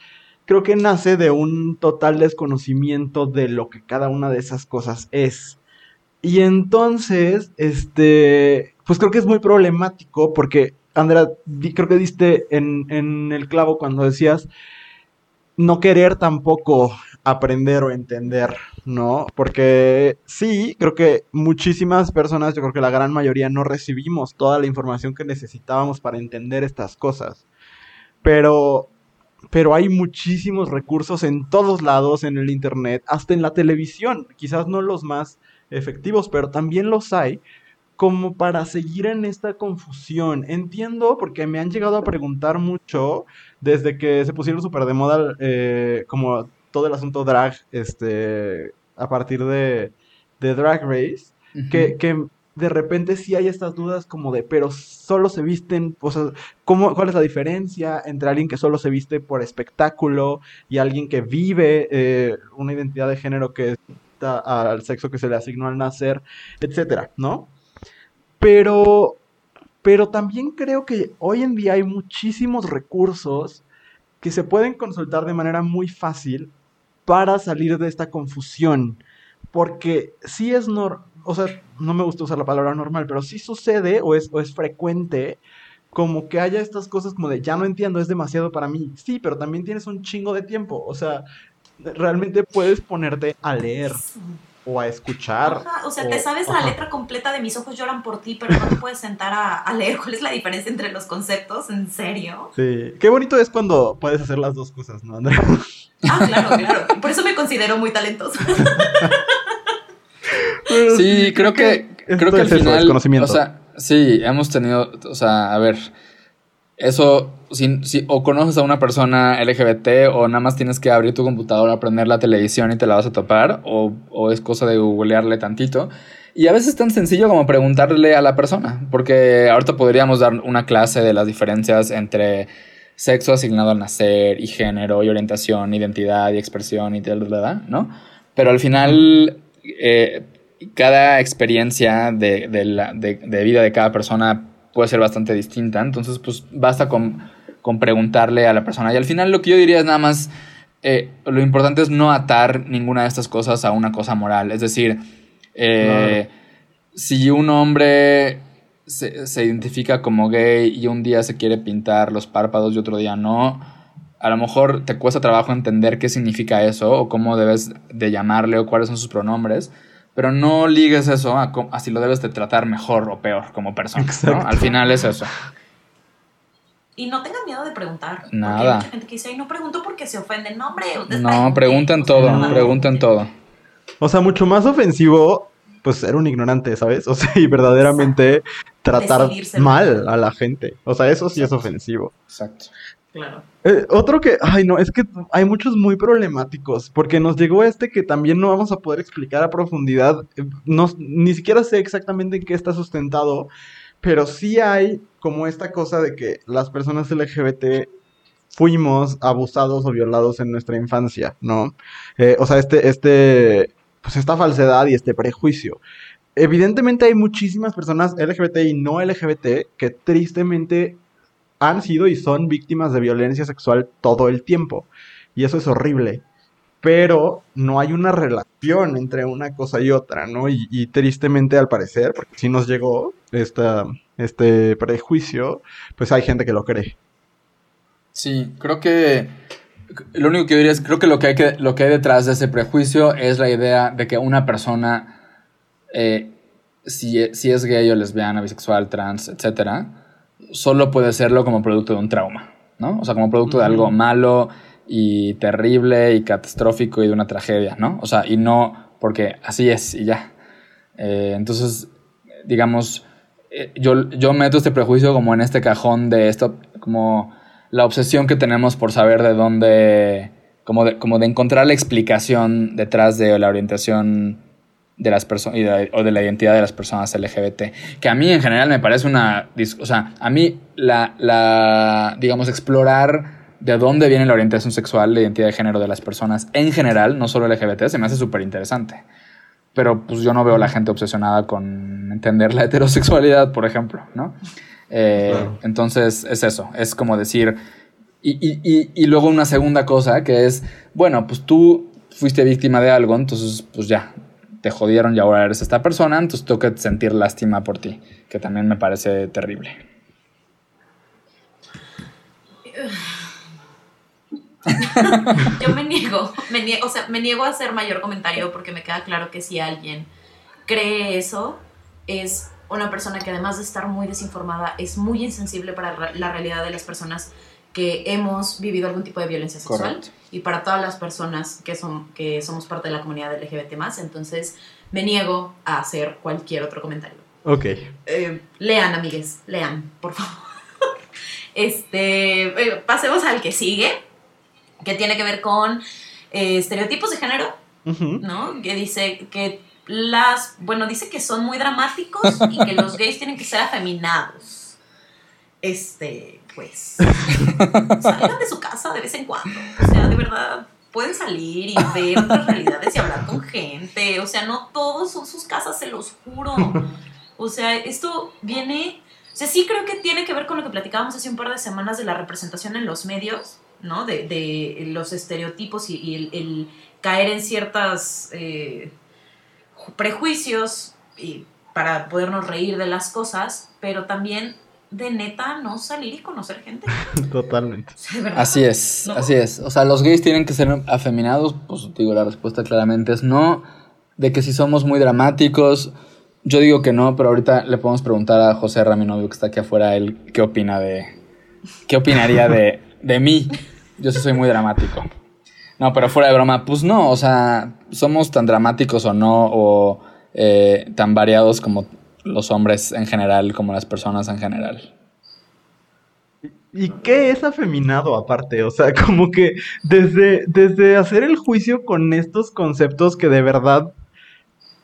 creo que nace de un total desconocimiento de lo que cada una de esas cosas es y entonces este pues creo que es muy problemático porque Andrea creo que diste en, en el clavo cuando decías no querer tampoco aprender o entender, ¿no? Porque sí, creo que muchísimas personas, yo creo que la gran mayoría no recibimos toda la información que necesitábamos para entender estas cosas. Pero pero hay muchísimos recursos en todos lados en el internet, hasta en la televisión, quizás no los más efectivos, pero también los hay como para seguir en esta confusión. Entiendo porque me han llegado a preguntar mucho desde que se pusieron súper de moda eh, como todo el asunto drag, este, a partir de, de Drag Race, que, que, de repente sí hay estas dudas como de, pero solo se visten, o sea, ¿cómo, ¿cuál es la diferencia entre alguien que solo se viste por espectáculo y alguien que vive eh, una identidad de género que al sexo que se le asignó al nacer, etcétera, ¿no? Pero, pero también creo que hoy en día hay muchísimos recursos que se pueden consultar de manera muy fácil para salir de esta confusión. Porque sí es normal, o sea, no me gusta usar la palabra normal, pero sí sucede o es, o es frecuente como que haya estas cosas como de ya no entiendo, es demasiado para mí. Sí, pero también tienes un chingo de tiempo. O sea, realmente puedes ponerte a leer o a escuchar. o sea, te sabes la letra completa de Mis ojos lloran por ti, pero no te puedes sentar a, leer cuál es la diferencia entre los conceptos, ¿en serio? Sí, qué bonito es cuando puedes hacer las dos cosas, ¿no, Andrea? Ah, claro, claro. Por eso me considero muy talentoso. sí, creo que, creo que al final, o sea, sí, hemos tenido, o sea, a ver, eso, si, si, o conoces a una persona LGBT o nada más tienes que abrir tu computadora, prender la televisión y te la vas a topar, o, o es cosa de googlearle tantito. Y a veces es tan sencillo como preguntarle a la persona, porque ahorita podríamos dar una clase de las diferencias entre sexo asignado al nacer y género y orientación, identidad y expresión y tal, ¿no? Pero al final, eh, cada experiencia de, de, la, de vida de cada persona puede ser bastante distinta. Entonces, pues basta con, con, preguntarle a la persona. Y al final lo que yo diría es nada más, eh, lo importante es no atar ninguna de estas cosas a una cosa moral. Es decir, eh, si un hombre se, se, identifica como gay y un día se quiere pintar los párpados y otro día no, a lo mejor te cuesta trabajo entender qué significa eso o cómo debes de llamarle o cuáles son sus pronombres pero no ligues eso a, si lo debes de tratar mejor o peor como persona. ¿no? Al final es eso. Y no tengan miedo de preguntar. Nada. Porque hay mucha gente que dice, ay, no pregunto porque se ofenden. No, hombre, No, pregunten todo, pregunten todo. O sea, mucho más ofensivo, pues ser un ignorante, ¿sabes? O sea, y verdaderamente tratar mal a la gente. O sea, eso sí es ofensivo. Exacto. Claro. Eh, otro que, ay no, es que hay muchos muy problemáticos, porque nos llegó este que también no vamos a poder explicar a profundidad, eh, no, ni siquiera sé exactamente en qué está sustentado, pero sí hay como esta cosa de que las personas LGBT fuimos abusados o violados en nuestra infancia, ¿no? Eh, o sea, este, este, pues esta falsedad y este prejuicio. Evidentemente hay muchísimas personas LGBT y no LGBT que tristemente han sido y son víctimas de violencia sexual todo el tiempo. Y eso es horrible. Pero no hay una relación entre una cosa y otra, ¿no? Y, tristemente al parecer, porque si nos llegó este prejuicio, pues hay gente que lo cree. Sí, creo que lo único que diría es, creo que lo que hay, que, lo que hay detrás de ese prejuicio es la idea de que una persona, eh, si, si, es gay o lesbiana, bisexual, trans, etcétera, solo puede serlo como producto de un trauma, ¿no? O sea, como producto de algo malo y terrible y catastrófico y de una tragedia, ¿no? O sea, y no porque así es y ya. Eh, entonces, digamos, eh, yo, yo meto este prejuicio como en este cajón de esto, como la obsesión que tenemos por saber de dónde, como de, como de encontrar la explicación detrás de la orientación de las personas o de la identidad de las personas LGBT, que a mí en general me parece una, o sea, a mí la, la digamos, explorar de dónde viene la orientación sexual, la identidad de género de las personas en general, no solo LGBT, se me hace súper interesante. Pero pues yo no veo a la gente obsesionada con entender la heterosexualidad, por ejemplo, ¿no? Eh, entonces es eso, es como decir... Y, y, y, luego una segunda cosa que es, bueno, pues tú fuiste víctima de algo, entonces pues ya, te jodieron y ahora eres esta persona, entonces tengo que sentir lástima por ti, que también me parece terrible. Yo me niego, me niego, o sea, me niego a hacer mayor comentario porque me queda claro que si alguien cree eso, es una persona que además de estar muy desinformada, es muy insensible para la realidad de las personas que hemos vivido algún tipo de violencia sexual y para todas las personas que, son, que somos parte de la comunidad LGBT entonces me niego a hacer cualquier otro comentario. Ok. Eh, lean, amigues, lean, por favor. este, eh, pasemos al que sigue, que tiene que ver con eh, estereotipos de género, ¿no? Que dice que las, bueno, dice que son muy dramáticos y que los gays tienen que ser afeminados. Este, pues, salgan de su casa de vez en cuando. O sea, de verdad, pueden salir y ver otras realidades y hablar con gente. O sea, no todos son sus casas, se los juro. O sea, esto viene... O sea, sí creo que tiene que ver con lo que platicábamos hace un par de semanas de la representación en los medios, ¿no? De, los estereotipos y, el, caer en ciertos eh, prejuicios y para podernos reír de las cosas, pero también de neta no salir y conocer gente. Totalmente. así es, así es. O sea, los gays tienen que ser afeminados, pues digo, la respuesta claramente es no. De que si somos muy dramáticos, yo digo que no, pero ahorita le podemos preguntar a José Raminovio que está aquí afuera, él qué opina de... ¿Qué opinaría de, de mí? Yo sí soy muy dramático. No, pero fuera de broma, pues no, o sea, somos tan dramáticos o no, o eh, tan variados como los hombres en general como las personas en general. ¿Y qué es afeminado aparte? O sea, como que desde, desde hacer el juicio con estos conceptos que de verdad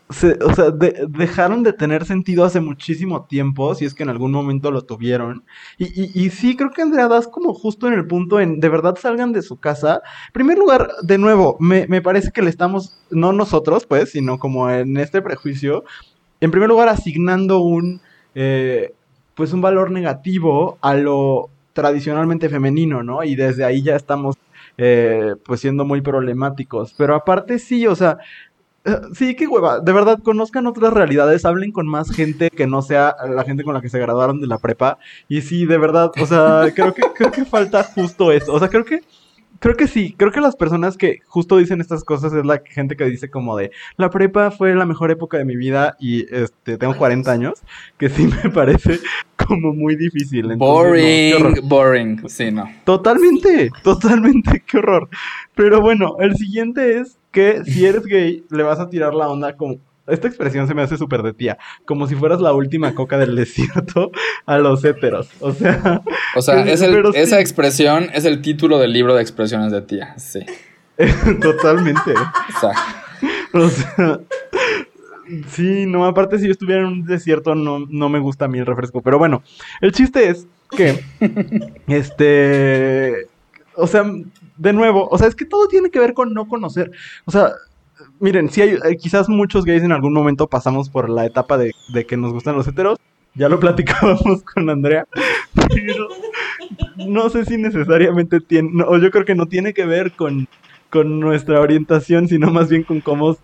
o sea, dejaron de tener sentido hace muchísimo tiempo, si es que en algún momento lo tuvieron. Y, y, sí, creo que Andrea das como justo en el punto en de verdad salgan de su casa. En primer lugar, de nuevo, me, me parece que le estamos, no nosotros, pues, sino como en este prejuicio, en primer lugar, asignando un, eh, pues un valor negativo a lo tradicionalmente femenino, ¿no? Y desde ahí ya estamos, eh, pues siendo muy problemáticos. Pero aparte sí, o sea, eh, sí, qué hueva. De verdad, conozcan otras realidades, hablen con más gente que no sea la gente con la que se graduaron de la prepa. Y sí, de verdad, o sea, creo que, creo que falta justo eso. O sea, creo que creo que sí, creo que las personas que justo dicen estas cosas es la gente que dice como de la prepa fue la mejor época de mi vida y este tengo 40 años, que sí me parece como muy difícil. boring, boring, sí, no. Totalmente, totalmente, qué horror. Pero bueno, el siguiente es que si eres gay le vas a tirar la onda como esta expresión se me hace súper de tía. Como si fueras la última coca del desierto a los héteros. O sea. O sea, esa expresión es el título del libro de expresiones de tía. Sí. Totalmente. O sea. Sí, no, aparte si yo estuviera en un desierto no, no me gusta a mí el refresco. Pero bueno, el chiste es que. este. O sea, de nuevo, o sea, es que todo tiene que ver con no conocer. O sea, miren, sí hay, eh, quizás muchos gays en algún momento pasamos por la etapa de, que nos gustan los heteros. Ya lo platicábamos con Andrea. Pero no sé si necesariamente tiene, o yo creo que no tiene que ver con, con nuestra orientación, sino más bien con cómo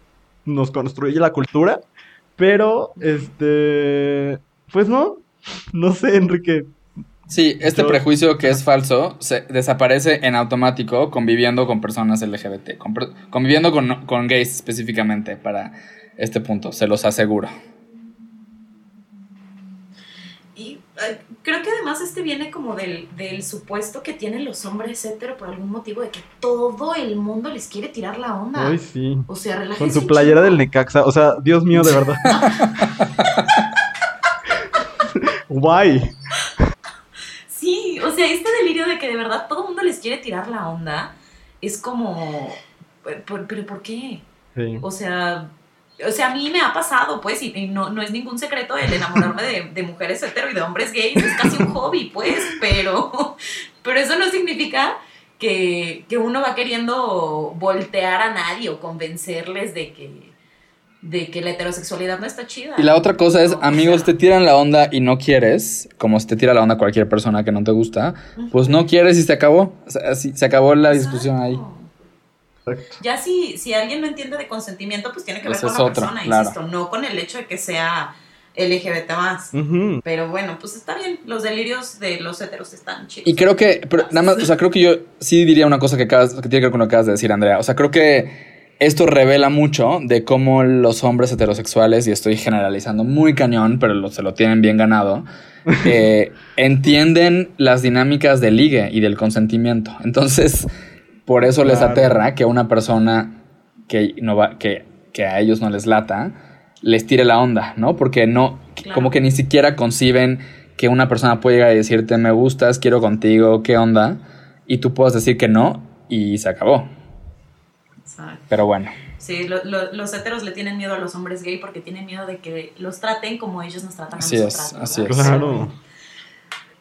nos construye la cultura. Pero, este, pues no, no sé, Enrique, Sí, este prejuicio que es falso se desaparece en automático conviviendo con personas LGBT, conviviendo con, gays específicamente para este punto, se los aseguro. Y creo que además este viene como del, del supuesto que tienen los hombres hetero por algún motivo de que todo el mundo les quiere tirar la onda. Ay, sí. O sea, relájense Con su playera del Necaxa. O sea, Dios mío, de verdad. Guay. O sea, este delirio de que de verdad todo el mundo les quiere tirar la onda es como... ¿Pero, pero por qué? Sí. O sea, o sea, a mí me ha pasado, pues, y, y no, no es ningún secreto el enamorarme de, de mujeres hetero y de hombres gays, es casi un hobby, pues, pero, pero eso no significa que, que uno va queriendo voltear a nadie o convencerles de que, de que la heterosexualidad no está chida. Y la otra cosa es, No, o amigos, sea, te tiran la onda y no quieres, como si te tira la onda cualquier persona que no te gusta, pues no quieres y se acabó. O sea, así- se acabó la discusión ahí. Ya si, si alguien no entiende de consentimiento, pues tiene que ver Esa con la otra, persona, claro. insisto, no con el hecho de que sea LGBT más. Pero bueno, pues está bien. Los delirios de los heteros están chidos. Y creo que, pero nada más, o sea, creo que yo sí diría una cosa que, acabas, que tiene que ver con lo que acabas de decir, Andrea. O sea, creo que esto revela mucho de cómo los hombres heterosexuales, y estoy generalizando muy cañón, pero lo- se lo tienen bien ganado, eh, entienden las dinámicas del ligue y del consentimiento. Entonces, por eso les aterra que una persona que, no va, que, que a ellos no les lata, les tire la onda, ¿no? Porque no, Claro. como que ni siquiera conciben que una persona puede llegar y decirte, me gustas, quiero contigo, ¿qué onda? Y tú puedas decir que no y se acabó. Exacto. Pero bueno, Sí, lo- lo- los heteros le tienen miedo a los hombres gay porque tienen miedo de que los traten como ellos nos tratan a Así nosotras. es, así ¿verdad? es. Claro.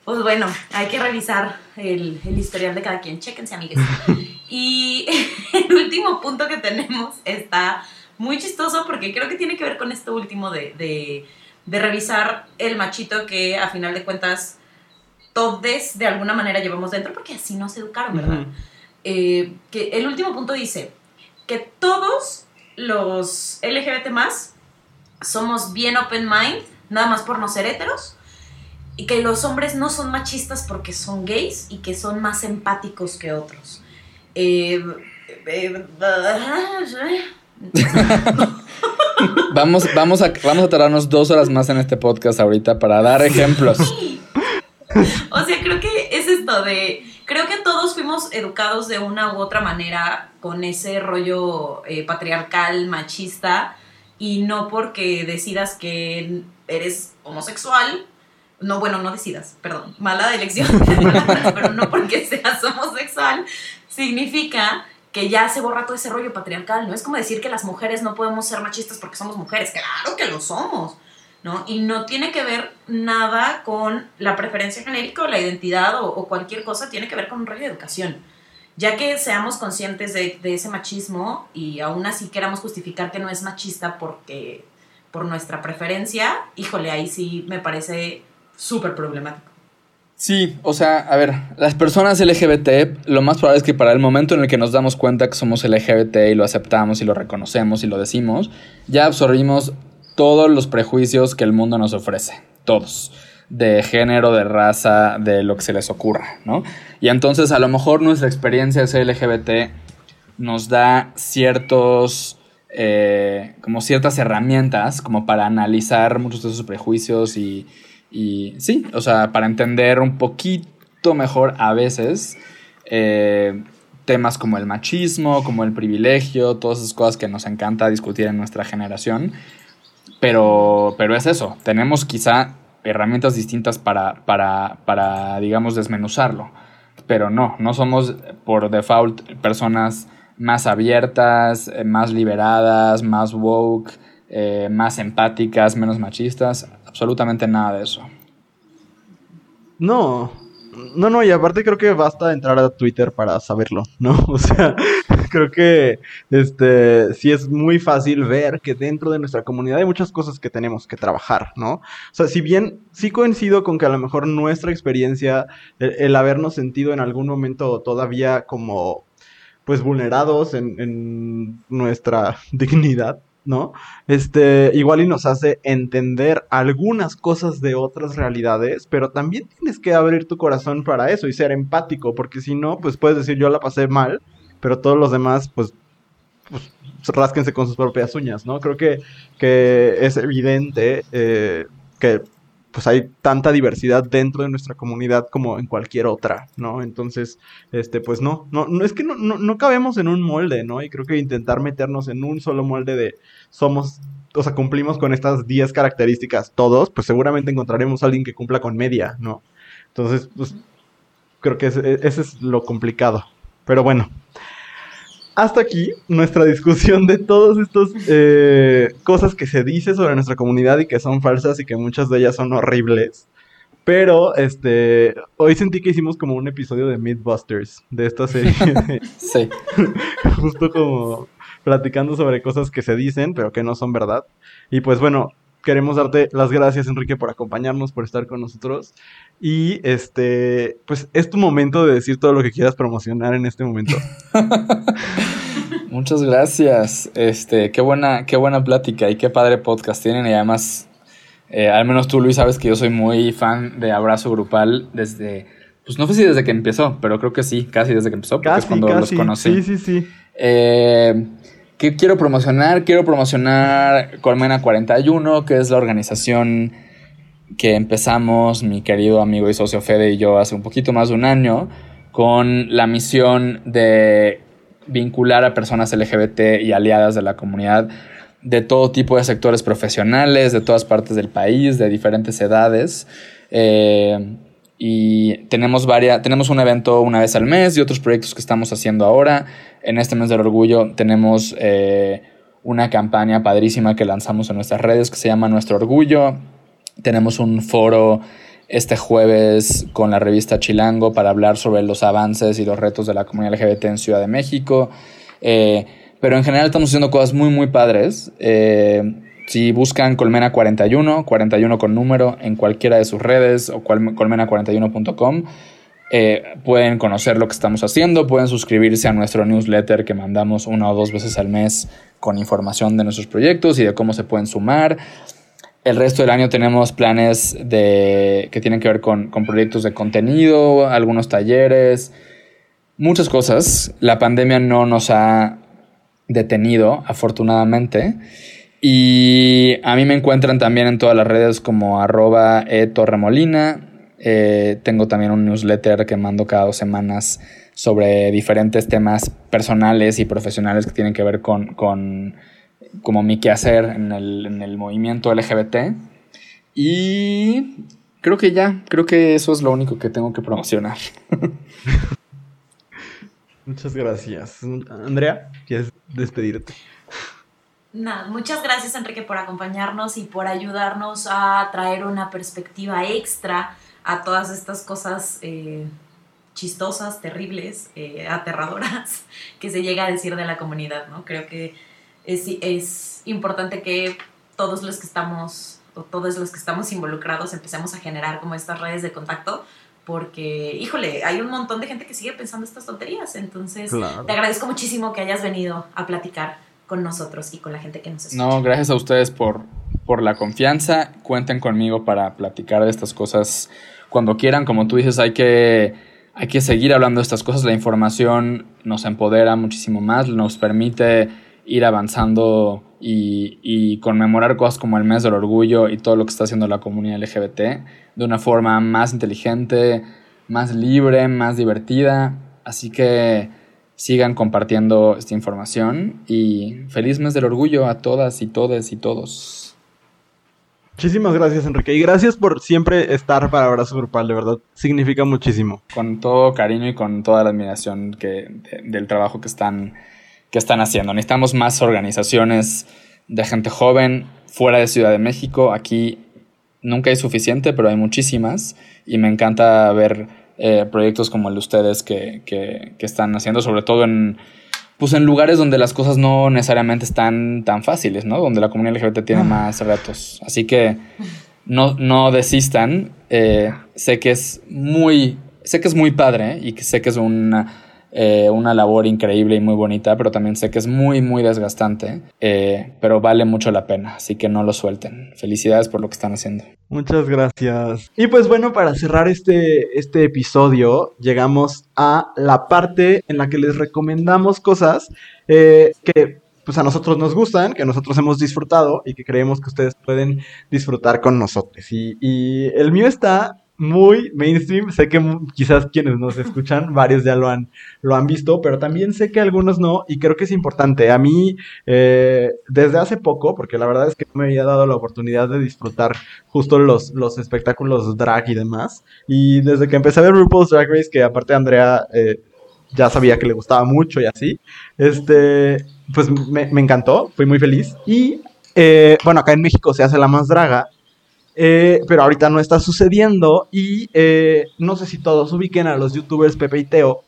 Pues bueno, hay que revisar el, el historial de cada quien. Chéquense, amigues. y el último punto que tenemos está muy chistoso porque creo que tiene que ver con esto último de, de, de revisar el machito que a final de cuentas todos de alguna manera llevamos dentro porque así nos educaron, ¿verdad? Eh, que el último punto dice que todos los LGBT más somos bien open mind, nada más por no ser heteros, y que los hombres no son machistas porque son gays y que son más empáticos que otros. Eh, eh, vamos, vamos, a, vamos a tardarnos dos horas más en este podcast ahorita para dar ejemplos. O sea, creo que es esto de. Creo que todos fuimos educados de una u otra manera con ese rollo eh, patriarcal, machista, y no porque decidas que eres homosexual. No, bueno, no decidas, perdón, mala elección pero no porque seas homosexual significa que ya se borra todo ese rollo patriarcal, ¿no? Es como decir que las mujeres no podemos ser machistas porque somos mujeres, claro que lo somos. ¿No? Y no tiene que ver nada con la preferencia genérica o la identidad o, cualquier cosa, tiene que ver con un rollo de educación. Ya que seamos conscientes de, de ese machismo y aún así queramos justificar que no es machista porque por nuestra preferencia, híjole, ahí sí me parece súper problemático. Sí, o sea, a ver, las personas LGBT, lo más probable es que para el momento en el que nos damos cuenta que somos LGBT y lo aceptamos y lo reconocemos y lo decimos, ya absorbimos todos los prejuicios que el mundo nos ofrece, todos, de género, de raza, de lo que se les ocurra, ¿no? Y entonces a lo mejor nuestra experiencia ser LGBT nos da ciertos, eh, como ciertas herramientas como para analizar muchos de esos prejuicios y, y sí, o sea, para entender un poquito mejor a veces eh, temas como el machismo, como el privilegio, todas esas cosas que nos encanta discutir en nuestra generación. Pero, pero es eso, tenemos quizá herramientas distintas para, para, para, digamos, desmenuzarlo. Pero no, no somos por default personas más abiertas, eh, más liberadas, más woke, eh, más empáticas, menos machistas. Absolutamente nada de eso. No, no, no, y aparte creo que basta entrar a Twitter para saberlo, ¿no? O sea, creo que este sí es muy fácil ver que dentro de nuestra comunidad hay muchas cosas que tenemos que trabajar, ¿no? O sea, si bien sí coincido con que a lo mejor nuestra experiencia, el, habernos sentido en algún momento todavía como pues vulnerados en, en nuestra dignidad, ¿no? Este, igual y nos hace entender algunas cosas de otras realidades, pero también tienes que abrir tu corazón para eso y ser empático, porque si no, pues puedes decir yo la pasé mal, pero todos los demás, pues, pues rásquense con sus propias uñas, ¿no? Creo que, que es evidente eh, que pues hay tanta diversidad dentro de nuestra comunidad como en cualquier otra, ¿no? Entonces, este, pues no, no, no es que no, no, no cabemos en un molde, ¿no? Y creo que intentar meternos en un solo molde de somos o sea, cumplimos con estas 10 características todos, pues seguramente encontraremos a alguien que cumpla con media, ¿no? Entonces, pues creo que ese, es lo complicado. Pero bueno, hasta aquí nuestra discusión de todas estas eh, cosas que se dice sobre nuestra comunidad y que son falsas y que muchas de ellas son horribles. Pero este hoy sentí que hicimos como un episodio de Mythbusters de esta serie. sí. Justo como platicando sobre cosas que se dicen, pero que no son verdad. Y pues bueno, queremos darte las gracias, Enrique, por acompañarnos, por estar con nosotros. Y este, pues es tu momento de decir todo lo que quieras promocionar en este momento. Muchas gracias. Este, qué buena, qué buena plática y qué padre podcast tienen. Y además, eh, al menos tú, Luis, sabes que yo soy muy fan de Abrazo Grupal desde, pues no sé si desde que empezó, pero creo que sí, casi desde que empezó, porque es cuando los conocí. Sí, sí, sí. Eh, ¿Qué quiero promocionar? Quiero promocionar Colmena 41, que es la organización que empezamos mi querido amigo y socio Fede y yo hace un poquito más de un año con la misión de vincular a personas LGBT y aliadas de la comunidad de todo tipo de sectores profesionales, de todas partes del país, de diferentes edades. Eh, y tenemos, varias, tenemos un evento una vez al mes y otros proyectos que estamos haciendo ahora. En este mes del orgullo tenemos eh, una campaña padrísima que lanzamos en nuestras redes que se llama Nuestro Orgullo. Tenemos un foro este jueves con la revista Chilango para hablar sobre los avances y los retos de la comunidad LGBT en Ciudad de México. Eh, pero en general estamos haciendo cosas muy, muy padres. Eh, si buscan Colmena41, 41 con número, en cualquiera de sus redes o colmena41.com, eh, pueden conocer lo que estamos haciendo, pueden suscribirse a nuestro newsletter que mandamos una o dos veces al mes con información de nuestros proyectos y de cómo se pueden sumar. El resto del año tenemos planes de, que tienen que ver con, con proyectos de contenido, algunos talleres, muchas cosas. La pandemia no nos ha detenido, afortunadamente. Y a mí me encuentran también en todas las redes como arroba. Eh, tengo también un newsletter que mando cada dos semanas sobre diferentes temas personales y profesionales que tienen que ver con, con como mi quehacer en el, en el movimiento LGBT. Y creo que ya, creo que eso es lo único que tengo que promocionar. Muchas gracias. Andrea, ¿quieres despedirte? Nada, muchas gracias Enrique por acompañarnos y por ayudarnos a traer una perspectiva extra a todas estas cosas eh, chistosas, terribles, eh, aterradoras que se llega a decir de la comunidad, ¿no? Creo que es, es importante que todos los que estamos, o todos los que estamos involucrados empecemos a generar como estas redes de contacto porque, híjole, hay un montón de gente que sigue pensando estas tonterías, entonces te agradezco muchísimo que hayas venido a platicar nosotros y con la gente que nos escucha. No, gracias a ustedes por, por la confianza. Cuenten conmigo para platicar de estas cosas cuando quieran. Como tú dices, hay que, hay que seguir hablando de estas cosas. La información nos empodera muchísimo más, nos permite ir avanzando y, y, conmemorar cosas como el mes del orgullo y todo lo que está haciendo la comunidad LGBT de una forma más inteligente, más libre, más divertida. Así que sigan compartiendo esta información y feliz mes del orgullo a todas y todes y todos. Muchísimas gracias Enrique y gracias por siempre estar para Abrazo Grupal, de verdad significa muchísimo. Con todo cariño y con toda la admiración que, del trabajo que están, que están haciendo. Necesitamos más organizaciones de gente joven fuera de Ciudad de México. Aquí nunca hay suficiente, pero hay muchísimas y me encanta ver eh, proyectos como el de ustedes que, que, están haciendo, sobre todo en, pues en lugares donde las cosas no necesariamente están tan fáciles, ¿no? Donde la comunidad LGBT tiene ah. más retos. Así que no, no desistan. Eh, sé que es muy, sé que es muy padre y que sé que es una eh, una labor increíble y muy bonita, pero también sé que es muy, muy desgastante, eh, pero vale mucho la pena, así que no lo suelten. Felicidades por lo que están haciendo. Muchas gracias. Y pues bueno, para cerrar este, este episodio, llegamos a la parte en la que les recomendamos cosas eh, que pues a nosotros nos gustan, que nosotros hemos disfrutado y que creemos que ustedes pueden disfrutar con nosotros. Y, y el mío está muy mainstream. Sé que quizás quienes nos escuchan, varios ya lo han, lo han visto, pero también sé que algunos no, y creo que es importante. A mí, eh, desde hace poco, porque la verdad es que me había dado la oportunidad de disfrutar justo los, los espectáculos drag y demás, y desde que empecé a ver RuPaul's Drag Race, que aparte Andrea eh, ya sabía que le gustaba mucho y así, este, pues me, encantó, fui muy feliz. Y eh, bueno, acá en México se hace la más draga, eh, pero ahorita no está sucediendo y eh, no sé si todos ubiquen a los youtubers Pepe y Teo.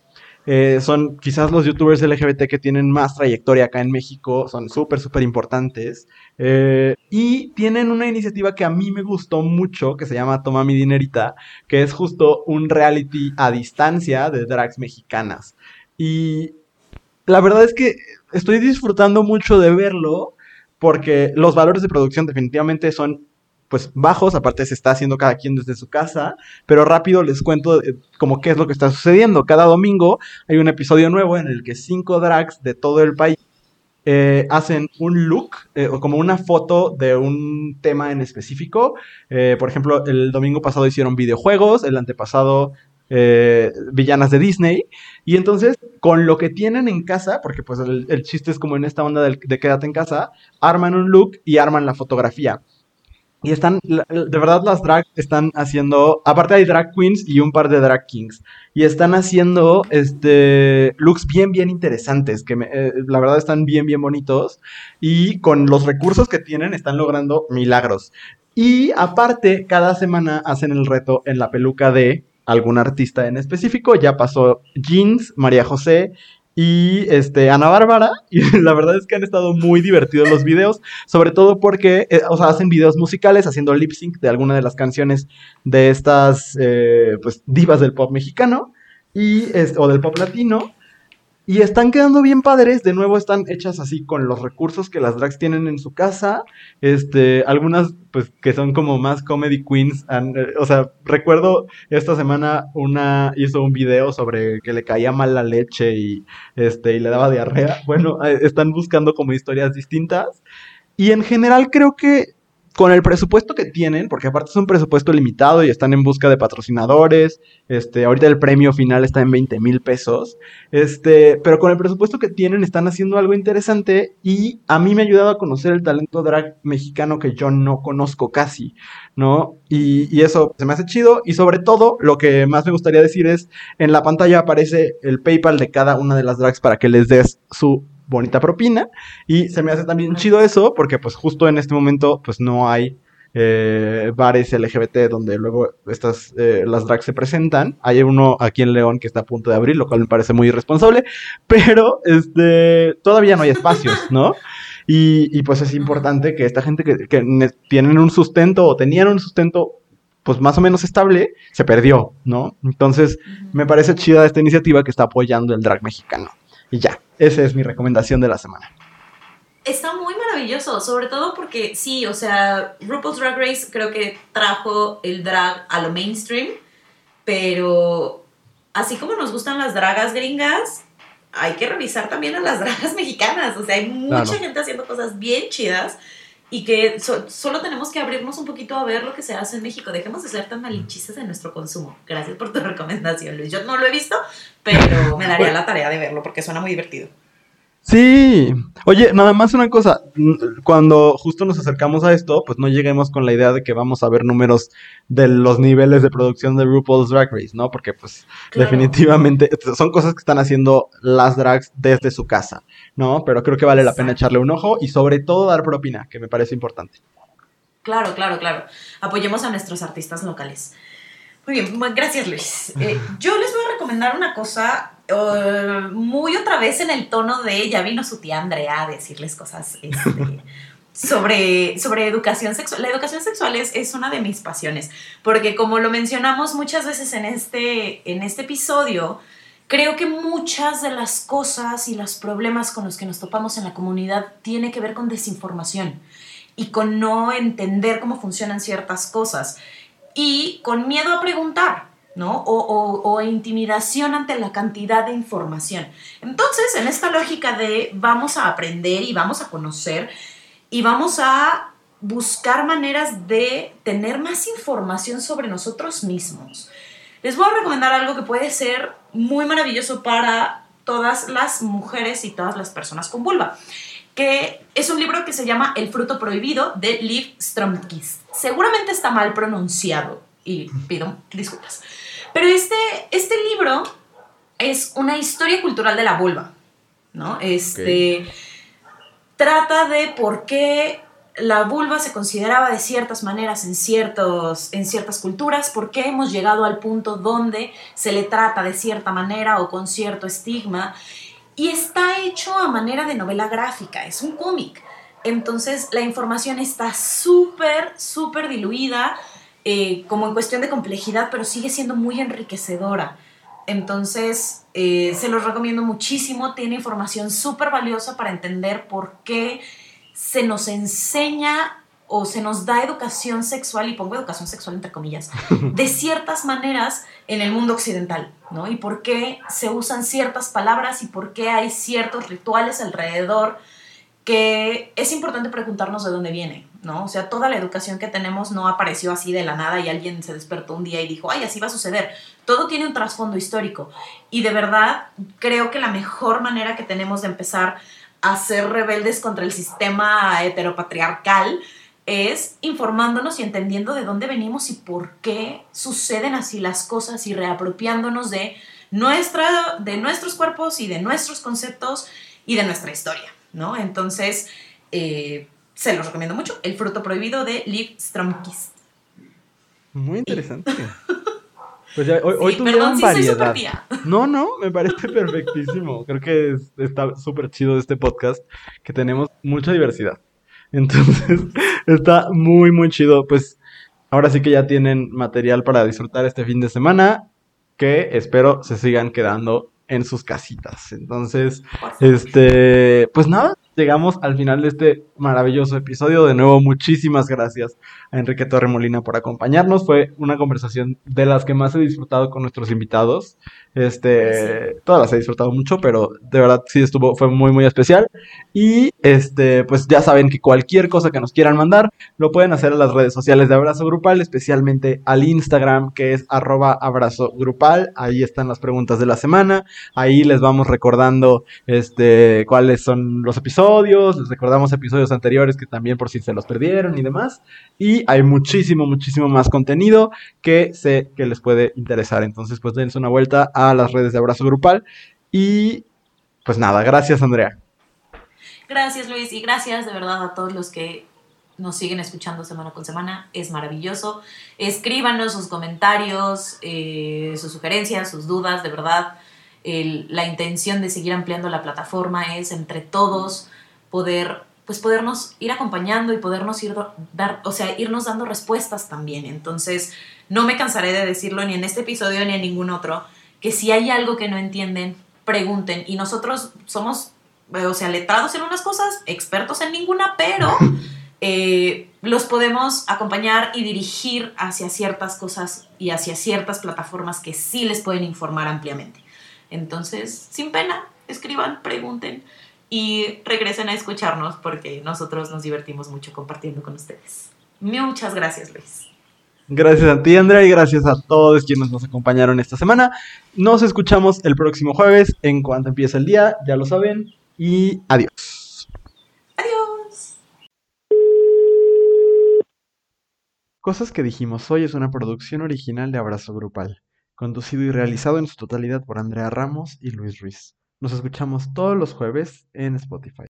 Eh, son quizás los youtubers LGBT que tienen más trayectoria acá en México, son súper, súper importantes. y tienen una iniciativa que a mí me gustó mucho, que se llama Toma mi dinerita, que es justo un reality a distancia de drags mexicanas. Y la verdad es que estoy disfrutando mucho de verlo porque los valores de producción definitivamente son pues bajos, aparte se está haciendo cada quien desde su casa, pero rápido les cuento eh, como qué es lo que está sucediendo. Cada domingo hay un episodio nuevo en el que cinco drags de todo el país eh, hacen un look eh, o como una foto de un tema en específico. por ejemplo, el domingo pasado hicieron videojuegos, el antepasado villanas de Disney. Y entonces, con lo que tienen en casa, porque pues el, chiste es como en esta onda de quédate en casa, arman un look y arman la fotografía. Y están, de verdad las drag están haciendo, aparte hay drag queens y un par de drag kings. Y están haciendo este looks bien, bien interesantes, que eh, la verdad están bien, bien bonitos. Y con los recursos que tienen están logrando milagros. Y aparte, cada semana hacen el reto en la peluca de algún artista en específico. Ya pasó Jeans, María José y este, Ana Bárbara. Y la verdad es que han estado muy divertidos los videos, sobre todo porque, eh, o sea, hacen videos musicales haciendo lip sync de alguna de las canciones de estas, eh, pues, divas del pop mexicano y, o del pop latino. Y están quedando bien padres, de nuevo están hechas así con los recursos que las drags tienen en su casa, este, algunas pues que son como más comedy queens, eh, o sea, recuerdo esta semana una hizo un video sobre que le caía mal la leche y este y le daba diarrea. Bueno, eh, están buscando como historias distintas y en general creo que con el presupuesto que tienen, porque aparte es un presupuesto limitado y están en busca de patrocinadores, este, ahorita el premio final está en 20 mil pesos, este, pero con el presupuesto que tienen están haciendo algo interesante y a mí me ha ayudado a conocer el talento drag mexicano que yo no conozco casi, ¿no? Y, y eso se me hace chido y sobre todo lo que más me gustaría decir es, en la pantalla aparece el PayPal de cada una de las drags para que les des su bonita propina. Y se me hace también chido eso, porque pues justo en este momento pues no hay eh, bares LGBT donde luego estas, eh, las drags se presentan. Hay uno aquí en León que está a punto de abrir, lo cual me parece muy irresponsable, pero este, todavía no hay espacios, ¿no? Y, pues es importante que esta gente que, que tienen un sustento o tenían un sustento pues más o menos estable, se perdió, ¿no? Entonces, me parece chida esta iniciativa que está apoyando el drag mexicano. Y ya, esa es mi recomendación de la semana. Está muy maravilloso, sobre todo porque sí, o sea, RuPaul's Drag Race creo que trajo el drag a lo mainstream, pero así como nos gustan las dragas gringas, hay que revisar también a las dragas mexicanas. O sea, hay mucha gente haciendo cosas bien chidas y que solo tenemos que abrirnos un poquito a ver lo que se hace en México. Dejemos de ser tan malinchistas en nuestro consumo. Gracias por tu recomendación, Luis. Yo no lo he visto, pero me daría la tarea de verlo porque suena muy divertido. Sí. Oye, nada más una cosa. Cuando justo nos acercamos a esto, pues no lleguemos con la idea de que vamos a ver números de los niveles de producción de RuPaul's Drag Race, ¿no? Porque pues definitivamente son cosas que están haciendo las drags desde su casa, ¿no? Pero creo que vale la pena echarle un ojo y sobre todo dar propina, que me parece importante. Claro, claro, claro. Apoyemos a nuestros artistas locales. Muy bien, gracias Luis. Eh, yo les voy a recomendar una cosa uh, muy otra vez en el tono de, ya vino su tía Andrea a decirles cosas este, sobre, sobre educación sexual. La educación sexual es, es, una de mis pasiones, porque como lo mencionamos muchas veces en este, en este episodio, creo que muchas de las cosas y los problemas con los que nos topamos en la comunidad tiene que ver con desinformación y con no entender cómo funcionan ciertas cosas y con miedo a preguntar. ¿no? O, intimidación ante la cantidad de información. Entonces, en esta lógica de vamos a aprender y vamos a conocer y vamos a buscar maneras de tener más información sobre nosotros mismos. Les voy a recomendar algo que puede ser muy maravilloso para todas las mujeres y todas las personas con vulva, que es un libro que se llama El fruto prohibido de Liv Stromkis. Seguramente está mal pronunciado y pido disculpas. Pero este, este libro es una historia cultural de la vulva, ¿no? Este trata de por qué la vulva se consideraba de ciertas maneras en, ciertos, en ciertas culturas, por qué hemos llegado al punto donde se le trata de cierta manera o con cierto estigma. Y está hecho a manera de novela gráfica, es un cómic. Entonces la información está súper, súper diluida eh, como en cuestión de complejidad, pero sigue siendo muy enriquecedora. Entonces, eh, se los recomiendo muchísimo. Tiene información súper valiosa para entender por qué se nos enseña o se nos da educación sexual, y pongo educación sexual entre comillas, de ciertas maneras en el mundo occidental, ¿no? Y por qué se usan ciertas palabras y por qué hay ciertos rituales alrededor que es importante preguntarnos de dónde viene, ¿no? O sea, toda la educación que tenemos no apareció así de la nada y alguien se despertó un día y dijo, ay, así va a suceder. Todo tiene un trasfondo histórico. Y de verdad, creo que la mejor manera que tenemos de empezar a ser rebeldes contra el sistema heteropatriarcal es informándonos y entendiendo de dónde venimos y por qué suceden así las cosas y reapropiándonos de, nuestra, de nuestros cuerpos y de nuestros conceptos y de nuestra historia. ¿no? Entonces, eh, se los recomiendo mucho. El fruto prohibido de Liv Stromkis. Muy interesante. Pues ya, hoy, tuvieron variedad. no, no, me parece perfectísimo. Creo que está súper chido este podcast, que tenemos mucha diversidad. Entonces, está muy, muy chido. Pues ahora sí que ya tienen material para disfrutar este fin de semana, que espero se sigan quedando en sus casitas. Entonces, este, pues nada, llegamos al final de este maravilloso episodio. De nuevo, muchísimas gracias a Enrique Torremolina por acompañarnos. Fue una conversación de las que más he disfrutado con nuestros invitados. Este, todas las he disfrutado mucho, pero de verdad sí estuvo, fue muy, muy especial. Y este, pues ya saben que cualquier cosa que nos quieran mandar, lo pueden hacer en las redes sociales de Abrazo Grupal, especialmente al Instagram, que es arroba abrazo grupal. Ahí están las preguntas de la semana. Ahí les vamos recordando este, cuáles son los episodios. Les recordamos episodios anteriores que también por si se los perdieron y demás. Y hay muchísimo, muchísimo más contenido que sé que les puede interesar. Entonces, pues dense una vuelta a las redes de Abrazo Grupal. Y pues nada, gracias Andrea. Gracias Luis y gracias de verdad a todos los que nos siguen escuchando semana con semana. Es maravilloso. Escríbanos sus comentarios, eh, sus sugerencias, sus dudas, de verdad. la intención de seguir ampliando la plataforma es entre todos poder pues podernos ir acompañando y podernos ir dar, o sea, irnos dando respuestas también. Entonces, no me cansaré de decirlo ni en este episodio ni en ningún otro que si hay algo que no entienden, pregunten. Y nosotros somos, o sea, letrados en unas cosas, expertos en ninguna, pero eh, los podemos acompañar y dirigir hacia ciertas cosas y hacia ciertas plataformas que sí les pueden informar ampliamente. Entonces, sin pena, escriban, pregunten y regresen a escucharnos porque nosotros nos divertimos mucho compartiendo con ustedes. Muchas gracias, Luis. Gracias a ti, Andrea, y gracias a todos quienes nos acompañaron esta semana. Nos escuchamos el próximo jueves en cuanto empiece el día, ya lo saben, y adiós. Adiós. Cosas que dijimos hoy es una producción original de Abrazo Grupal, conducido y realizado en su totalidad por Andrea Ramos y Luis Ruiz. Nos escuchamos todos los jueves en Spotify.